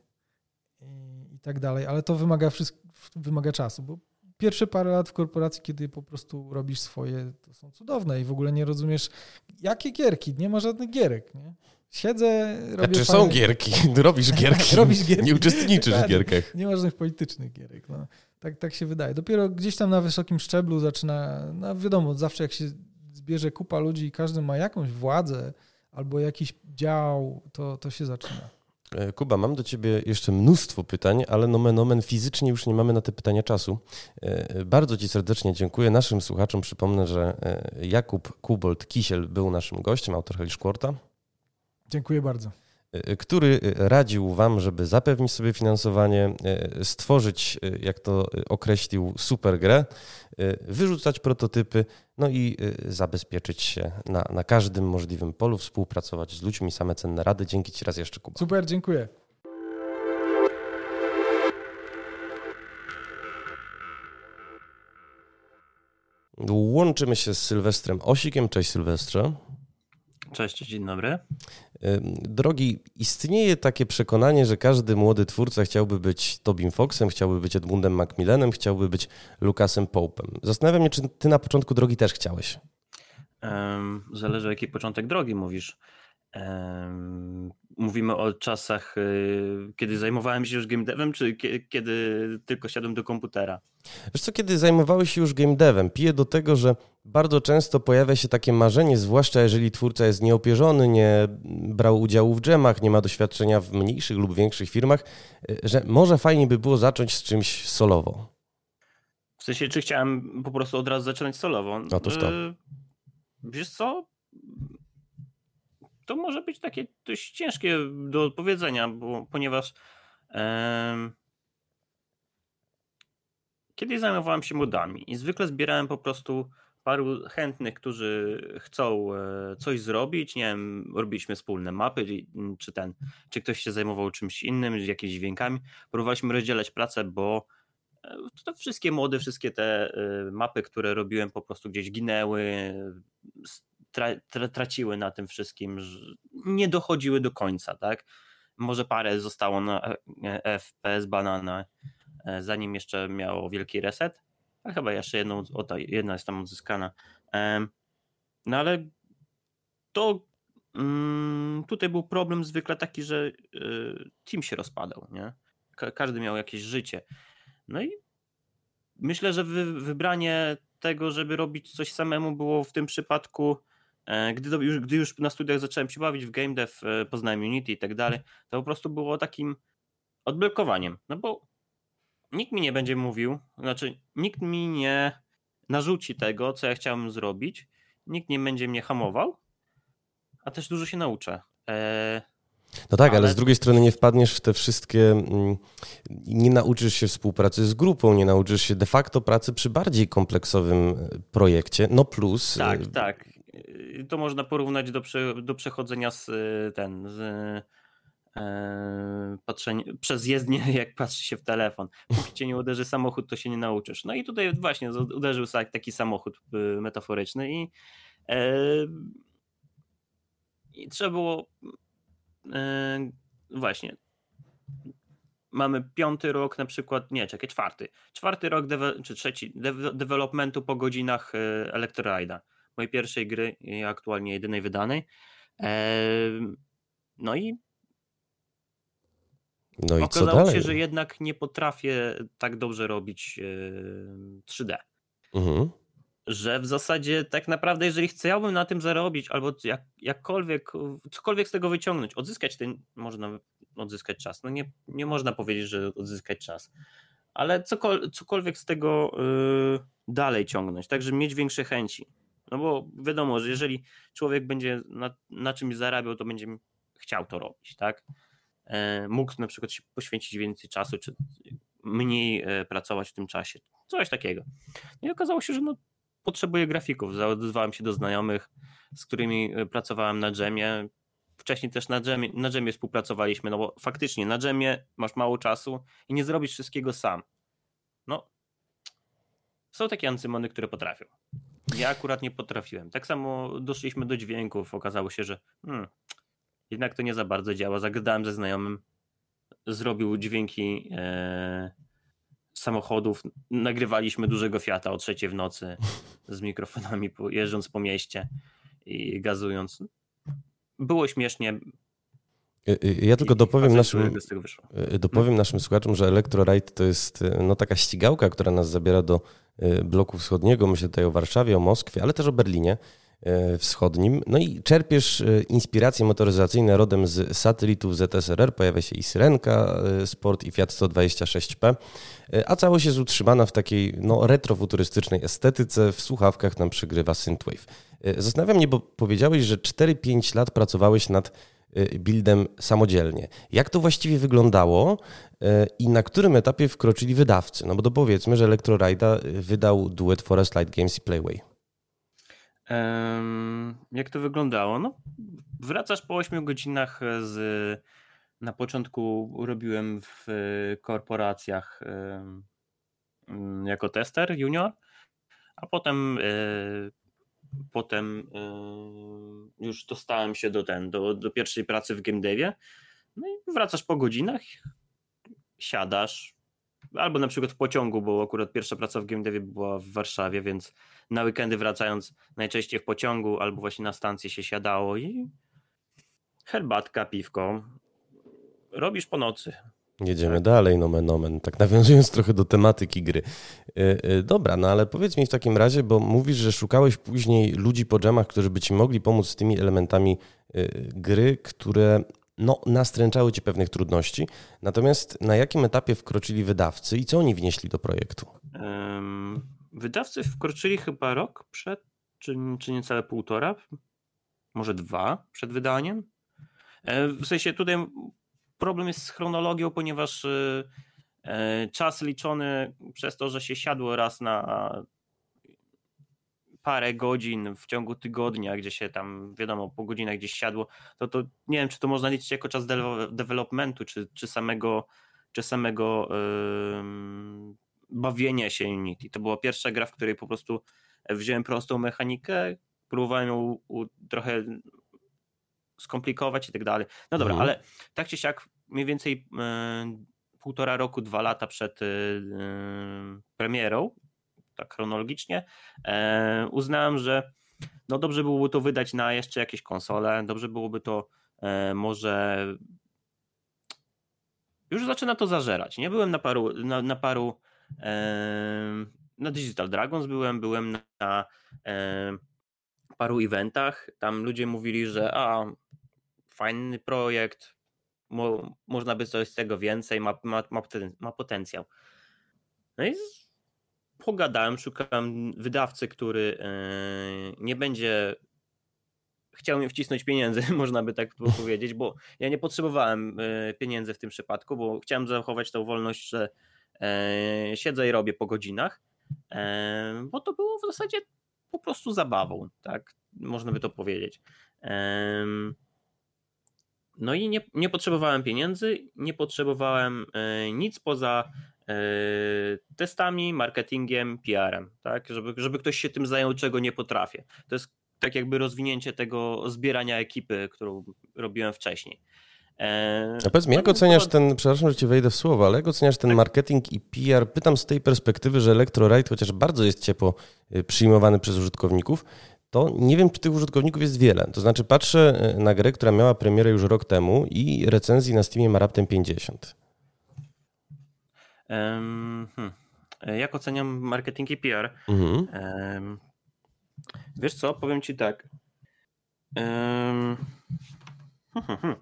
i, i tak dalej, ale to wymaga, wszystko, wymaga czasu, bo pierwsze parę lat w korporacji, kiedy po prostu robisz swoje, to są cudowne i w ogóle nie rozumiesz, jakie gierki, nie ma żadnych gierek, nie? Siedzę, robię Znaczy fajne... są gierki, (laughs) robisz gierki, robisz gierki. nie uczestniczysz w gierkach. Nie ma żadnych politycznych gierek, no. Tak, tak się wydaje. Dopiero gdzieś tam na wysokim szczeblu zaczyna, no wiadomo, zawsze jak się zbierze kupa ludzi i każdy ma jakąś władzę, albo jakiś dział, to, to się zaczyna. E, Kuba, mam do Ciebie jeszcze mnóstwo pytań, ale nomen omen fizycznie już nie mamy na te pytania czasu. E, bardzo Ci serdecznie dziękuję. Naszym słuchaczom przypomnę, że e, Jakub Kubold-Kisiel był naszym gościem, autor Heliszkwarta. Dziękuję bardzo. Y, który radził Wam, żeby zapewnić sobie finansowanie, y, stworzyć, jak to określił, super grę, wyrzucać prototypy, no i zabezpieczyć się na, na każdym możliwym polu, współpracować z ludźmi, same cenne rady. Dzięki Ci raz jeszcze, Kuba. Super, dziękuję. Łączymy się z Sylwestrem Osikiem. Cześć Sylwestrze. Cześć, dzień dobry. Drogi, istnieje takie przekonanie, że każdy młody twórca chciałby być Tobim Foxem, chciałby być Edmundem Macmillanem, chciałby być Lukasem Pope'em. Zastanawiam się, czy Ty na początku drogi też chciałeś? Zależy, jaki początek drogi mówisz. Mówimy o czasach, y, kiedy zajmowałem się już game devem, czy kiedy tylko siadłem do komputera? Wiesz co, kiedy zajmowałeś się już game devem, piję do tego, że bardzo często pojawia się takie marzenie, zwłaszcza jeżeli twórca jest nieopierzony, nie brał udziału w dżemach, nie ma doświadczenia w mniejszych lub większych firmach, y, że może fajnie by było zacząć z czymś solowo. W sensie, czy chciałem po prostu od razu zaczynać solowo? Otóż to. Y, wiesz co? To może być takie dość ciężkie do odpowiedzenia, bo, ponieważ e, kiedyś zajmowałem się modami i zwykle zbierałem po prostu paru chętnych, którzy chcą e, coś zrobić, nie wiem, robiliśmy wspólne mapy, czy ten, czy ktoś się zajmował czymś innym, jakimiś dźwiękami, próbowaliśmy rozdzielać pracę, bo e, to wszystkie mody, wszystkie te e, mapy, które robiłem po prostu gdzieś ginęły, tra, tra, traciły na tym wszystkim, nie dochodziły do końca, tak? Może parę zostało na e, e, FPS banana, e, zanim jeszcze miało wielki reset, a chyba jeszcze jedną, o ta, jedna jest tam odzyskana. No ale to mm, tutaj był problem zwykle taki, że team się rozpadał, nie? Każdy miał jakieś życie. No i myślę, że wybranie tego, żeby robić coś samemu było w tym przypadku gdy, to już, gdy już na studiach zacząłem się bawić w game dev, e, poznałem Unity i tak dalej, to po prostu było takim odblokowaniem, no bo nikt mi nie będzie mówił, znaczy nikt mi nie narzuci tego, co ja chciałem zrobić, nikt nie będzie mnie hamował, a też dużo się nauczę. Eee, no tak, ale... ale... z drugiej strony nie wpadniesz w te wszystkie. Mm, nie nauczysz się współpracy z grupą, nie nauczysz się de facto pracy przy bardziej kompleksowym e, projekcie. No plus. Tak, tak to można porównać do, prze, do przechodzenia z ten z, e, patrzenie, przez jezdnię, (laughs) jak patrzy się w telefon. Póki cię nie uderzy samochód, to się nie nauczysz. No i tutaj właśnie uderzył taki samochód y, metaforyczny i, e, i trzeba było e, właśnie mamy piąty rok na przykład, nie, czekaj, czwarty. Czwarty rok, czy trzeci, de developmentu po godzinach Electrorida. Mojej pierwszej gry aktualnie jedynej wydanej. No i no i okazało co dalej? się, że jednak nie potrafię tak dobrze robić 3D. Mhm. Że w zasadzie tak naprawdę, jeżeli chciałbym na tym zarobić, albo jak, jakkolwiek, cokolwiek z tego wyciągnąć, odzyskać ten, można odzyskać czas. No nie, nie można powiedzieć, że odzyskać czas, ale cokol, cokolwiek z tego yy, dalej ciągnąć, tak żeby mieć większe chęci. No bo wiadomo, że jeżeli człowiek będzie na, na czymś zarabiał, to będzie chciał to robić, tak? E, mógł na przykład się poświęcić więcej czasu, czy mniej e, pracować w tym czasie. Coś takiego. No I okazało się, że no, potrzebuję grafików. Zaodezwałem się do znajomych, z którymi e, pracowałem na dżemie. Wcześniej też na dżemie, na dżemie współpracowaliśmy, no bo faktycznie na dżemie masz mało czasu i nie zrobisz wszystkiego sam. No, są takie ancymony, które potrafią. Ja akurat nie potrafiłem. Tak samo doszliśmy do dźwięków. Okazało się, że hmm, jednak to nie za bardzo działa. Zagadałem ze znajomym, zrobił dźwięki e, samochodów, nagrywaliśmy dużego Fiata o trzeciej w nocy z mikrofonami, jeżdżąc po mieście i gazując. Było śmiesznie. E, e, ja tylko dopowiem naszym, e, dopowiem hmm. naszym słuchaczom, że Electroride to jest no, taka ścigałka, która nas zabiera do bloku wschodniego. Myślę tutaj o Warszawie, o Moskwie, ale też o Berlinie. E, wschodnim. No i czerpiesz e, inspiracje motoryzacyjne rodem z satelitów ZSRR, pojawia się i Syrenka Sport i Fiat 126P, a całość jest utrzymana w takiej no, retrofuturystycznej estetyce, w słuchawkach nam przygrywa Synthwave. Zastanawiam mnie, bo powiedziałeś, że 4-5 lat pracowałeś nad buildem samodzielnie. Jak to właściwie wyglądało i na którym etapie wkroczyli wydawcy? No bo to powiedzmy, że Electrorida wydał duet Forest Light Games i Playway. Jak to wyglądało? No, wracasz po 8 godzinach z. Na początku robiłem w korporacjach mm, jako tester junior, a potem e, potem e, już dostałem się do ten, do, do pierwszej pracy w game devie. No i wracasz po godzinach, siadasz, albo na przykład w pociągu, bo akurat pierwsza praca w game była w Warszawie, więc na weekendy wracając najczęściej w pociągu albo właśnie na stację się siadało i herbatka, piwko. Robisz po nocy. Jedziemy tak. dalej, nomen omen, tak nawiązując trochę do tematyki gry. E, e, dobra, no ale powiedz mi w takim razie, bo mówisz, że szukałeś później ludzi po dżemach, którzy by ci mogli pomóc z tymi elementami e, gry, które no, nastręczały ci pewnych trudności. Natomiast na jakim etapie wkroczyli wydawcy i co oni wnieśli do projektu? Wydawcy wkroczyli chyba rok przed, czy, czy niecałe półtora, może dwa przed wydaniem. W sensie tutaj problem jest z chronologią, ponieważ e, e, czas liczony przez to, że się siadło raz na parę godzin w ciągu tygodnia, gdzie się tam, wiadomo, po godzinach gdzieś siadło, to, to nie wiem, czy to można liczyć jako czas de developmentu, czy, czy samego, czy samego yy, bawienia się Unity. To była pierwsza gra, w której po prostu wziąłem prostą mechanikę, próbowałem ją trochę skomplikować i tak dalej. No dobra, mhm. ale tak czy siak mniej więcej yy, półtora roku, dwa lata przed yy, premierą tak chronologicznie, e, uznałem, że no dobrze byłoby to wydać na jeszcze jakieś konsole, dobrze byłoby to e, może już zaczyna to zażerać. Nie byłem na paru, na, na paru e, na Digital Dragons byłem, byłem na, na paru eventach. Tam ludzie mówili, że a fajny projekt, mo, można by coś z tego więcej, ma, ma, ma, ma potencjał. No i pogadałem, szukałem wydawcy, który e, nie będzie chciał mi wcisnąć pieniędzy, (laughs) można by tak powiedzieć, bo ja nie potrzebowałem e, pieniędzy w tym przypadku, bo chciałem zachować tą wolność, że e, siedzę i robię po godzinach, bo to było w zasadzie po prostu zabawą, tak? można by to powiedzieć. No i nie, nie potrzebowałem pieniędzy, nie potrzebowałem e, nic poza e, testami, marketingiem, PR-em, tak? Żeby, żeby ktoś się tym zajął, czego nie potrafię. To jest tak jakby rozwinięcie tego zbierania ekipy, którą robiłem wcześniej. E, A powiedz mi, jak no, oceniasz ten, przepraszam, że ci wejdę w słowo, ale jak oceniasz ten marketing i PR? Pytam z tej perspektywy, że Electroride, chociaż bardzo jest ciepło przyjmowany przez użytkowników, to nie wiem, czy tych użytkowników jest wiele. To znaczy patrzę e, na grę, która miała premierę już rok temu i recenzji na Steamie ma raptem 50. Um, hmm. E, jak oceniam marketing i PR? Mhm. Um, wiesz co, powiem ci tak. Um, hmm, hmm,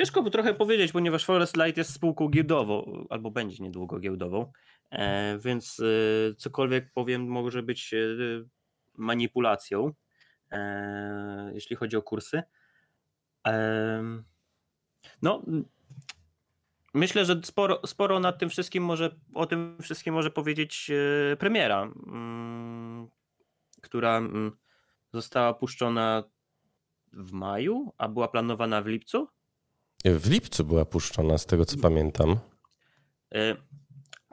Ciężko trochę powiedzieć, ponieważ Forest Light jest spółką giełdową, albo będzie niedługo giełdową, e, więc e, cokolwiek powiem może być e, manipulacją, jeśli chodzi o kursy. No, myślę, że sporo, sporo nad tym wszystkim może, o tym wszystkim może powiedzieć premiera, mm, która mm, została puszczona w maju, a była planowana w lipcu. W lipcu była puszczona, z tego co pamiętam.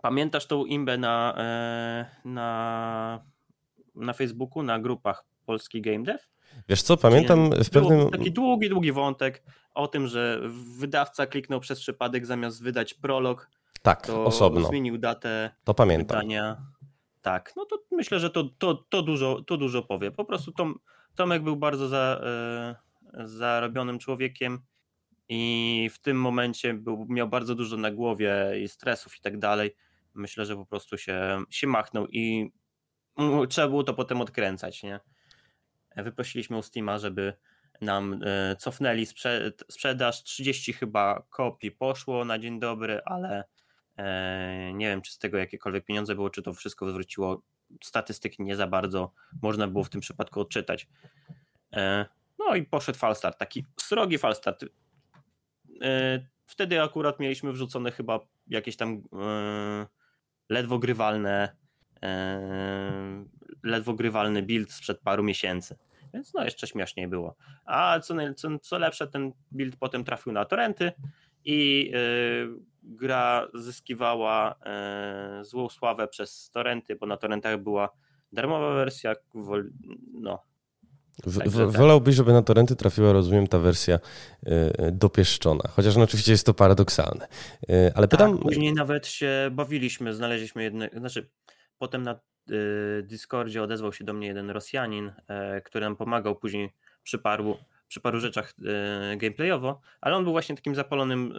Pamiętasz tą imbę na, na na Facebooku, na grupach Polski Game Dev. Wiesz co, pamiętam w pewnym... Taki długi, długi wątek o tym, że wydawca kliknął przez przypadek zamiast wydać prolog, tak, osobno. zmienił datę to pamiętam. wydania. Tak, no to myślę, że to, to, to, dużo, to dużo powie. Po prostu Tom, Tomek był bardzo za, e, zarobionym człowiekiem i w tym momencie był, miał bardzo dużo na głowie i stresów i tak dalej. Myślę, że po prostu się, się machnął i trzeba było to potem odkręcać, nie? Wyprosiliśmy u Steama, żeby nam e, cofnęli sprze sprzedaż. 30 chyba kopii poszło na dzień dobry, ale e, nie wiem, czy z tego jakiekolwiek pieniądze było, czy to wszystko zwróciło. Statystyki nie za bardzo można było w tym przypadku odczytać. E, no i poszedł falstart, taki srogi falstart. Wtedy akurat mieliśmy wrzucone chyba jakieś tam ledwo grywalne ledwo grywalny build sprzed paru miesięcy. Więc no jeszcze śmieszniej było. A co, co, co lepsze, ten build potem trafił na torenty i yy, gra zyskiwała yy, złą sławę przez torenty, bo na torrentach była darmowa wersja, no. W, tak, wolałbyś, żeby na torenty trafiła, rozumiem, ta wersja yy, dopieszczona. Chociaż no, oczywiście jest to paradoksalne. ale pytam. Tak, później nawet się bawiliśmy, znaleźliśmy jedne. Znaczy, Potem na y, Discordzie odezwał się do mnie jeden Rosjanin, który nam pomagał później przy paru, przy paru rzeczach gameplayowo, ale on był właśnie takim zapalonym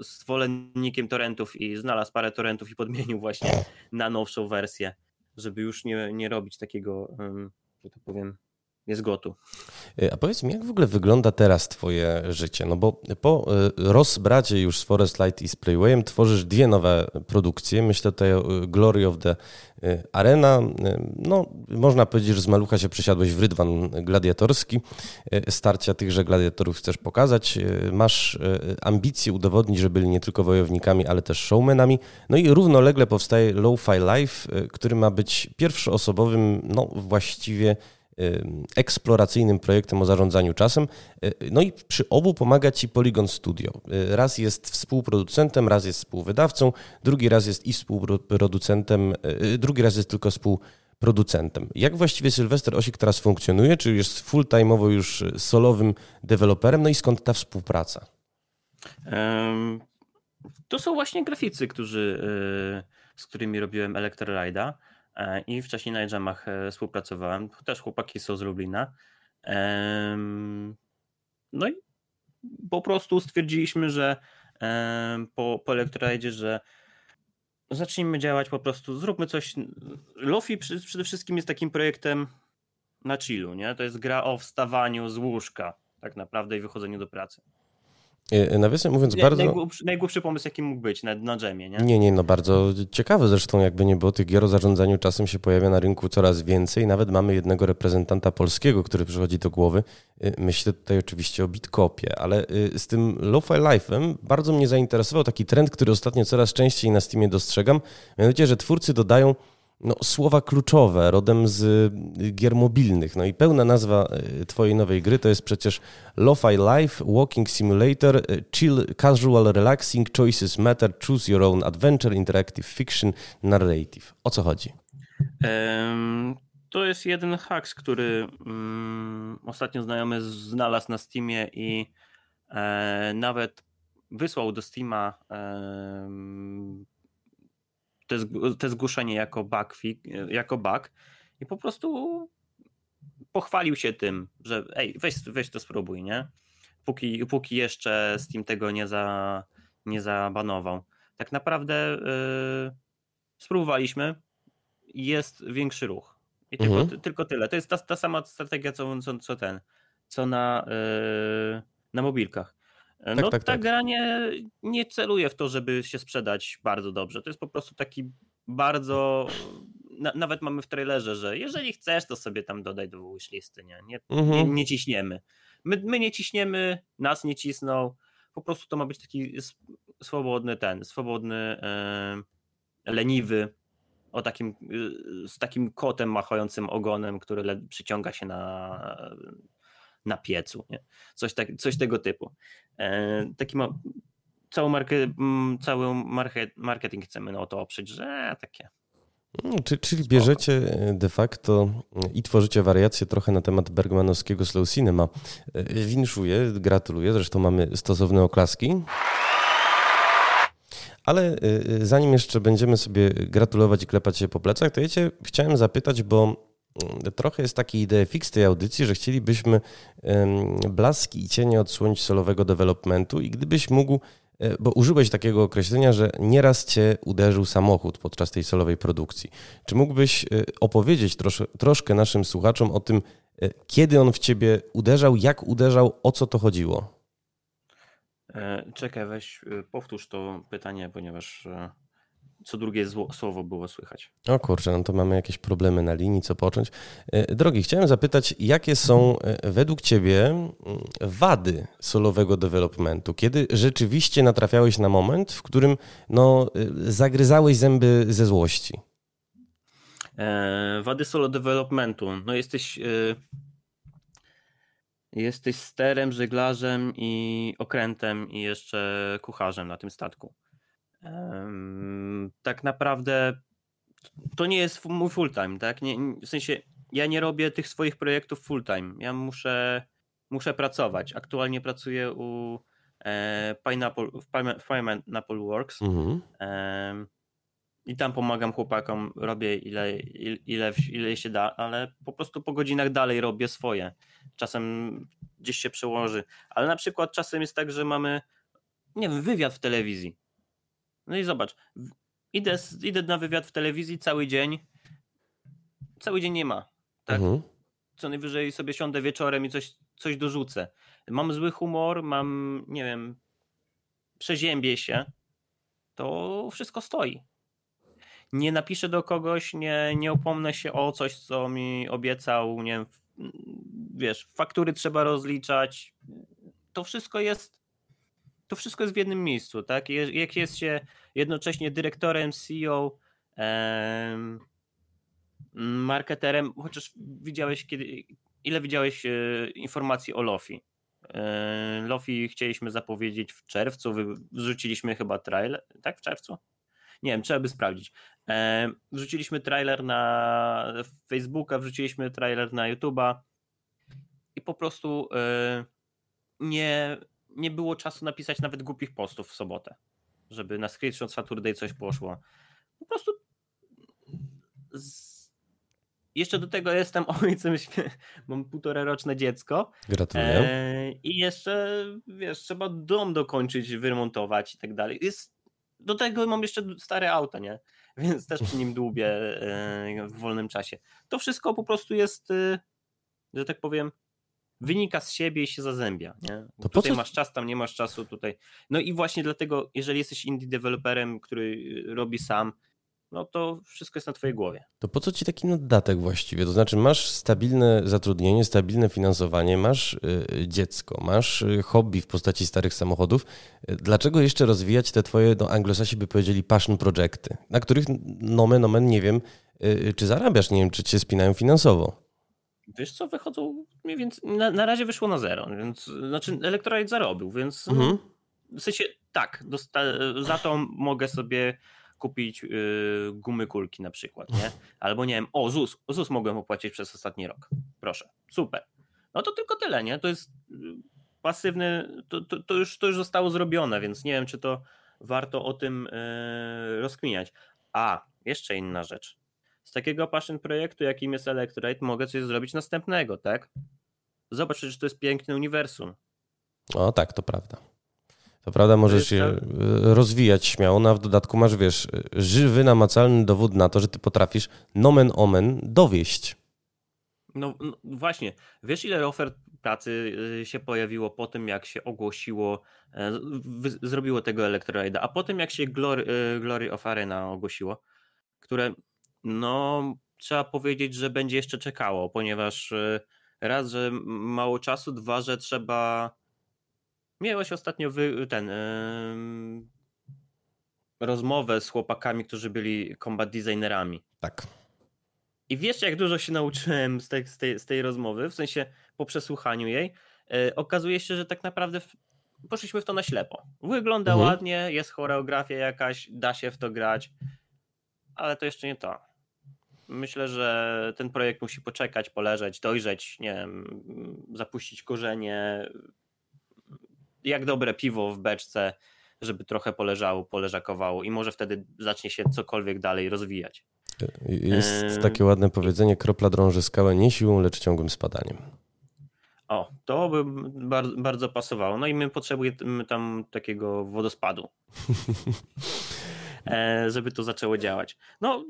zwolennikiem torrentów i znalazł parę torrentów i podmienił właśnie na nowszą wersję, żeby już nie, nie robić takiego, że tak powiem, jest gotu. E, a powiedz mi, jak w ogóle wygląda teraz twoje życie? No bo po e, rozbracie już z Forest Light i Spraywayem tworzysz dwie nowe produkcje. Myślę tutaj o e, Glory of the Arena. No, można powiedzieć, że z malucha się przesiadłeś w rydwan gladiatorski. Starcia tychże gladiatorów chcesz pokazać. Masz ambicje udowodnić, że byli nie tylko wojownikami, ale też showmenami. No i równolegle powstaje Lo-Fi Life, który ma być pierwszoosobowym, no właściwie eksploracyjnym projektem o zarządzaniu czasem. E, no i przy obu pomaga Ci Polygon Studio. E, raz jest współproducentem, raz jest współwydawcą, drugi raz jest i współproducentem, e, drugi raz jest tylko współproducentem. Jak właściwie Sylwester Osik teraz funkcjonuje? Czy jest full-time'owo już solowym deweloperem? No i skąd ta współpraca? To są właśnie graficy, którzy, z którymi robiłem Electroride'a. E, i wcześniej na Jamach e, współpracowałem. Też chłopaki są z Lublina. No i po prostu stwierdziliśmy, że po, po Electride, że zacznijmy działać po prostu, zróbmy coś. Lofi przede wszystkim jest takim projektem na chillu, nie? To jest gra o wstawaniu z łóżka tak naprawdę i wychodzeniu do pracy. E, nawiasem mówiąc, bardzo. Najgłupszy, najgłupszy pomysł, jaki mógł być na, na dżemie, nie? Nie, nie, no bardzo ciekawe zresztą, jakby nie było tych gier o zarządzaniu czasem się pojawia na rynku coraz więcej. Nawet mamy jednego reprezentanta polskiego, który przychodzi do głowy. E, myślę tutaj oczywiście o Bitkopie, ale z tym Lo-Fi Life'em bardzo mnie zainteresował taki trend, który ostatnio coraz częściej na Steamie dostrzegam. Mianowicie, że twórcy dodają no, słowa kluczowe, rodem z y, gier mobilnych. No i pełna nazwa y, twojej nowej gry to jest przecież Lo-Fi Life, Walking Simulator, y, Chill, Casual, Relaxing, Choices Matter, Choose Your Own Adventure, Interactive Fiction, Narrative. O co chodzi? To jest jeden haks, który um, ostatnio znajomy znalazł na Steamie i e, nawet wysłał do Steama te, te zgłoszenie jako bug, jako bug i po prostu pochwalił się tym, że ej, weź, weź to spróbuj, nie? Póki, póki jeszcze Steam tego nie, za, nie zabanował. Tak naprawdę yy, spróbowaliśmy, jest większy ruch. I tylko, mhm. tylko tyle. To jest ta, ta sama strategia, co, co, co ten, co na, yy, na mobilkach. Tak, no tak, ta tak. gra nie, nie celuje w to, żeby się sprzedać bardzo dobrze. To jest po prostu taki bardzo. Na, nawet mamy w trailerze, że jeżeli chcesz, to sobie tam dodaj do wishlisty, nie? Nie, mhm. nie, nie ciśniemy. My, my nie ciśniemy, nas nie cisną. Po prostu to ma być taki swobodny ten, swobodny, e, leniwy, o takim, y, z takim kotem machającym ogonem, który przyciąga się na, na piecu. Nie? Coś, tak, coś tego typu. E, taki ma, całą markę, cały market, marketing chcemy na to oprzeć, że takie. Mm, czyli bierzecie e, de facto i tworzycie wariacje trochę na temat bergmanowskiego slow cinema. E, winszuję, gratuluję, zresztą mamy stosowne oklaski. Ale e, zanim jeszcze będziemy sobie gratulować i klepać się po plecach, to ja cię chciałem zapytać, bo trochę jest taki idea fix tej audycji, że chcielibyśmy blaski i cienie odsłonić solowego developmentu i gdybyś mógł, e, bo użyłeś takiego określenia, że nieraz cię uderzył samochód podczas tej solowej produkcji. Czy mógłbyś e, opowiedzieć trosz, troszkę naszym słuchaczom o tym, e, kiedy on w ciebie uderzał, jak uderzał, o co to chodziło? Czekaj, weź powtórz to pytanie, ponieważ co drugie słowo było słychać. O kurczę, no to mamy jakieś problemy na linii, co począć. E, drogi, chciałem zapytać, jakie są e, według Ciebie mm, wady solowego developmentu? Kiedy rzeczywiście natrafiałeś na moment, w którym no, e, zagryzałeś zęby ze złości? E, wady solo developmentu. No jesteś... Jesteś sterem, żeglarzem i okrętem i jeszcze kucharzem na tym statku tak naprawdę to nie jest mój full time, tak? Nie, w sensie ja nie robię tych swoich projektów full time. Ja muszę, muszę pracować. Aktualnie pracuję u e, Pineapple, w Pineapple Works mhm. e, i tam pomagam chłopakom, robię ile, ile, ile się da, ale po prostu po godzinach dalej robię swoje. Czasem gdzieś się przełoży, ale na przykład czasem jest tak, że mamy, nie wiem, wywiad w telewizji no i zobacz, idę, idę na wywiad w telewizji cały dzień, cały dzień nie ma. Tak? Mhm. Co najwyżej sobie siądę wieczorem i coś, coś dorzucę. Mam zły humor, mam, nie wiem, przeziębię się, to wszystko stoi. Nie napiszę do kogoś, nie, nie upomnę się o coś, co mi obiecał, nie wiem, wiesz, faktury trzeba rozliczać. To wszystko jest to wszystko jest w jednym miejscu, tak? Jak jest się jednocześnie dyrektorem, CEO, em, marketerem, chociaż widziałeś kiedy, ile widziałeś e, informacji o Lofi? E, Lofi chcieliśmy zapowiedzieć w czerwcu, wrzuciliśmy chyba trailer, tak w czerwcu? Nie wiem, trzeba by sprawdzić. E, wrzuciliśmy trailer na Facebooka, wrzuciliśmy trailer na YouTube'a i po prostu nie, nie było czasu napisać nawet głupich postów w sobotę, żeby na Screenshot Saturday coś poszło. Po prostu z... jeszcze do tego jestem (laughs) ojcem, mam półtora roczne dziecko. Gratuluję. E, I jeszcze, wiesz, trzeba dom dokończyć, wyremontować i tak dalej. Jest, do tego mam jeszcze stare auto, nie? (laughs) Więc też przy nim dłubię e, w wolnym czasie. To wszystko po prostu jest, e, że tak powiem, wynika z siebie i się zazębia. Nie? To tutaj co... masz czas, tam nie masz czasu, tutaj. No i właśnie dlatego, jeżeli jesteś indie deweloperem, który robi sam, no to wszystko jest na twojej głowie. To po co ci taki dodatek właściwie? To znaczy masz stabilne zatrudnienie, stabilne finansowanie, masz y, dziecko, masz y, hobby w postaci starych samochodów. Dlaczego jeszcze rozwijać te twoje, no anglosasi by powiedzieli passion projekty, na których nomen omen nie wiem, y, czy zarabiasz? Nie wiem, czy cię spinają finansowo. Wiesz co, wychodzą mniej więcej, na, na razie wyszło na zero, więc znaczy Electrolyte zarobił, więc Mhm. w sensie tak, dosta- za to mogę sobie kupić yy, gumy kulki na przykład, nie? Albo nie wiem, o ZUS, ZUS mogłem opłacić przez ostatni rok, proszę, super. No to tylko tyle, nie? To jest yy, pasywny, to, to, to, już, to już zostało zrobione, więc nie wiem, czy to warto o tym yy, rozkminiać. A, jeszcze inna rzecz. Z takiego passion projektu, jakim jest Electrolyte, mogę coś zrobić następnego, tak? Zobacz, że to jest piękne uniwersum. O tak, to prawda. To prawda, możesz je tak- y, rozwijać śmiało, no a w dodatku masz, wiesz, żywy, namacalny dowód na to, że ty potrafisz nomen omen dowieść. No, no właśnie, wiesz ile ofert pracy y, się pojawiło po tym, jak się ogłosiło, e, zrobiło tego Electroida, a po tym, jak się Glory, y, Glory of Arena ogłosiło, które, no, trzeba powiedzieć, że będzie jeszcze czekało, ponieważ y, raz, że mało czasu, dwa, że trzeba... Miałeś ostatnio wy, ten... ym, rozmowę z chłopakami, którzy byli combat designerami. Tak. I wiesz, jak dużo się nauczyłem z tej, z tej, z tej rozmowy, w sensie po przesłuchaniu jej. E, okazuje się, że tak naprawdę w, poszliśmy w to na ślepo. Wygląda Mhm. ładnie, jest choreografia jakaś, da się w to grać, ale to jeszcze nie to. Myślę, że ten projekt musi poczekać, poleżeć, dojrzeć, nie wiem, zapuścić korzenie, jak dobre piwo w beczce, żeby trochę poleżało, poleżakowało i może wtedy zacznie się cokolwiek dalej rozwijać. Jest takie ładne powiedzenie, kropla drąży skałę nie siłą, lecz ciągłym spadaniem. O, to by bardzo, bardzo pasowało. No i my potrzebujemy tam takiego wodospadu, (laughs) e, żeby to zaczęło działać. No,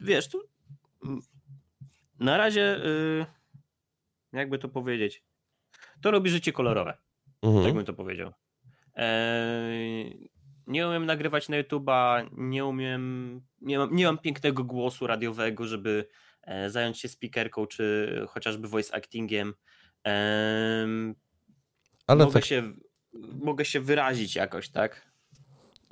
wiesz, tu na razie, y, jakby to powiedzieć, to robi życie kolorowe, tak Mhm. bym to powiedział. E, nie umiem nagrywać na YouTube'a, nie umiem, nie mam, nie mam pięknego głosu radiowego, żeby e, zająć się speakerką, czy chociażby voice actingiem. Em, Ale mogę, tak, się, mogę się wyrazić jakoś, tak?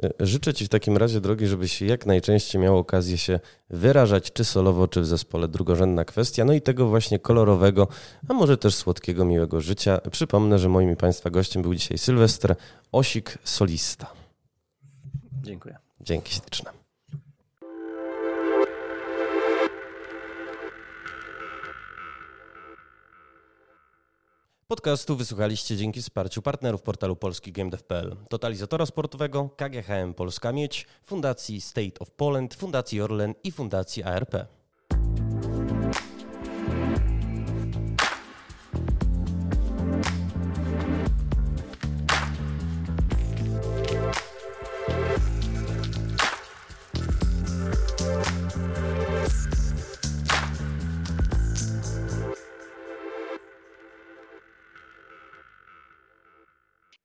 E, życzę Ci w takim razie, drogi, żebyś jak najczęściej miał okazję się wyrażać, czy solowo, czy w zespole. Drugorzędna kwestia. No i tego właśnie kolorowego, a może też słodkiego, miłego życia. Przypomnę, że moim i Państwa gościem był dzisiaj Sylwester Osik, solista. Dziękuję. Dzięki śliczne. Podcastu wysłuchaliście dzięki wsparciu partnerów portalu polskigame.pl, Totalizatora Sportowego, KGHM Polska Miedź, Fundacji State of Poland, Fundacji Orlen i Fundacji ARP.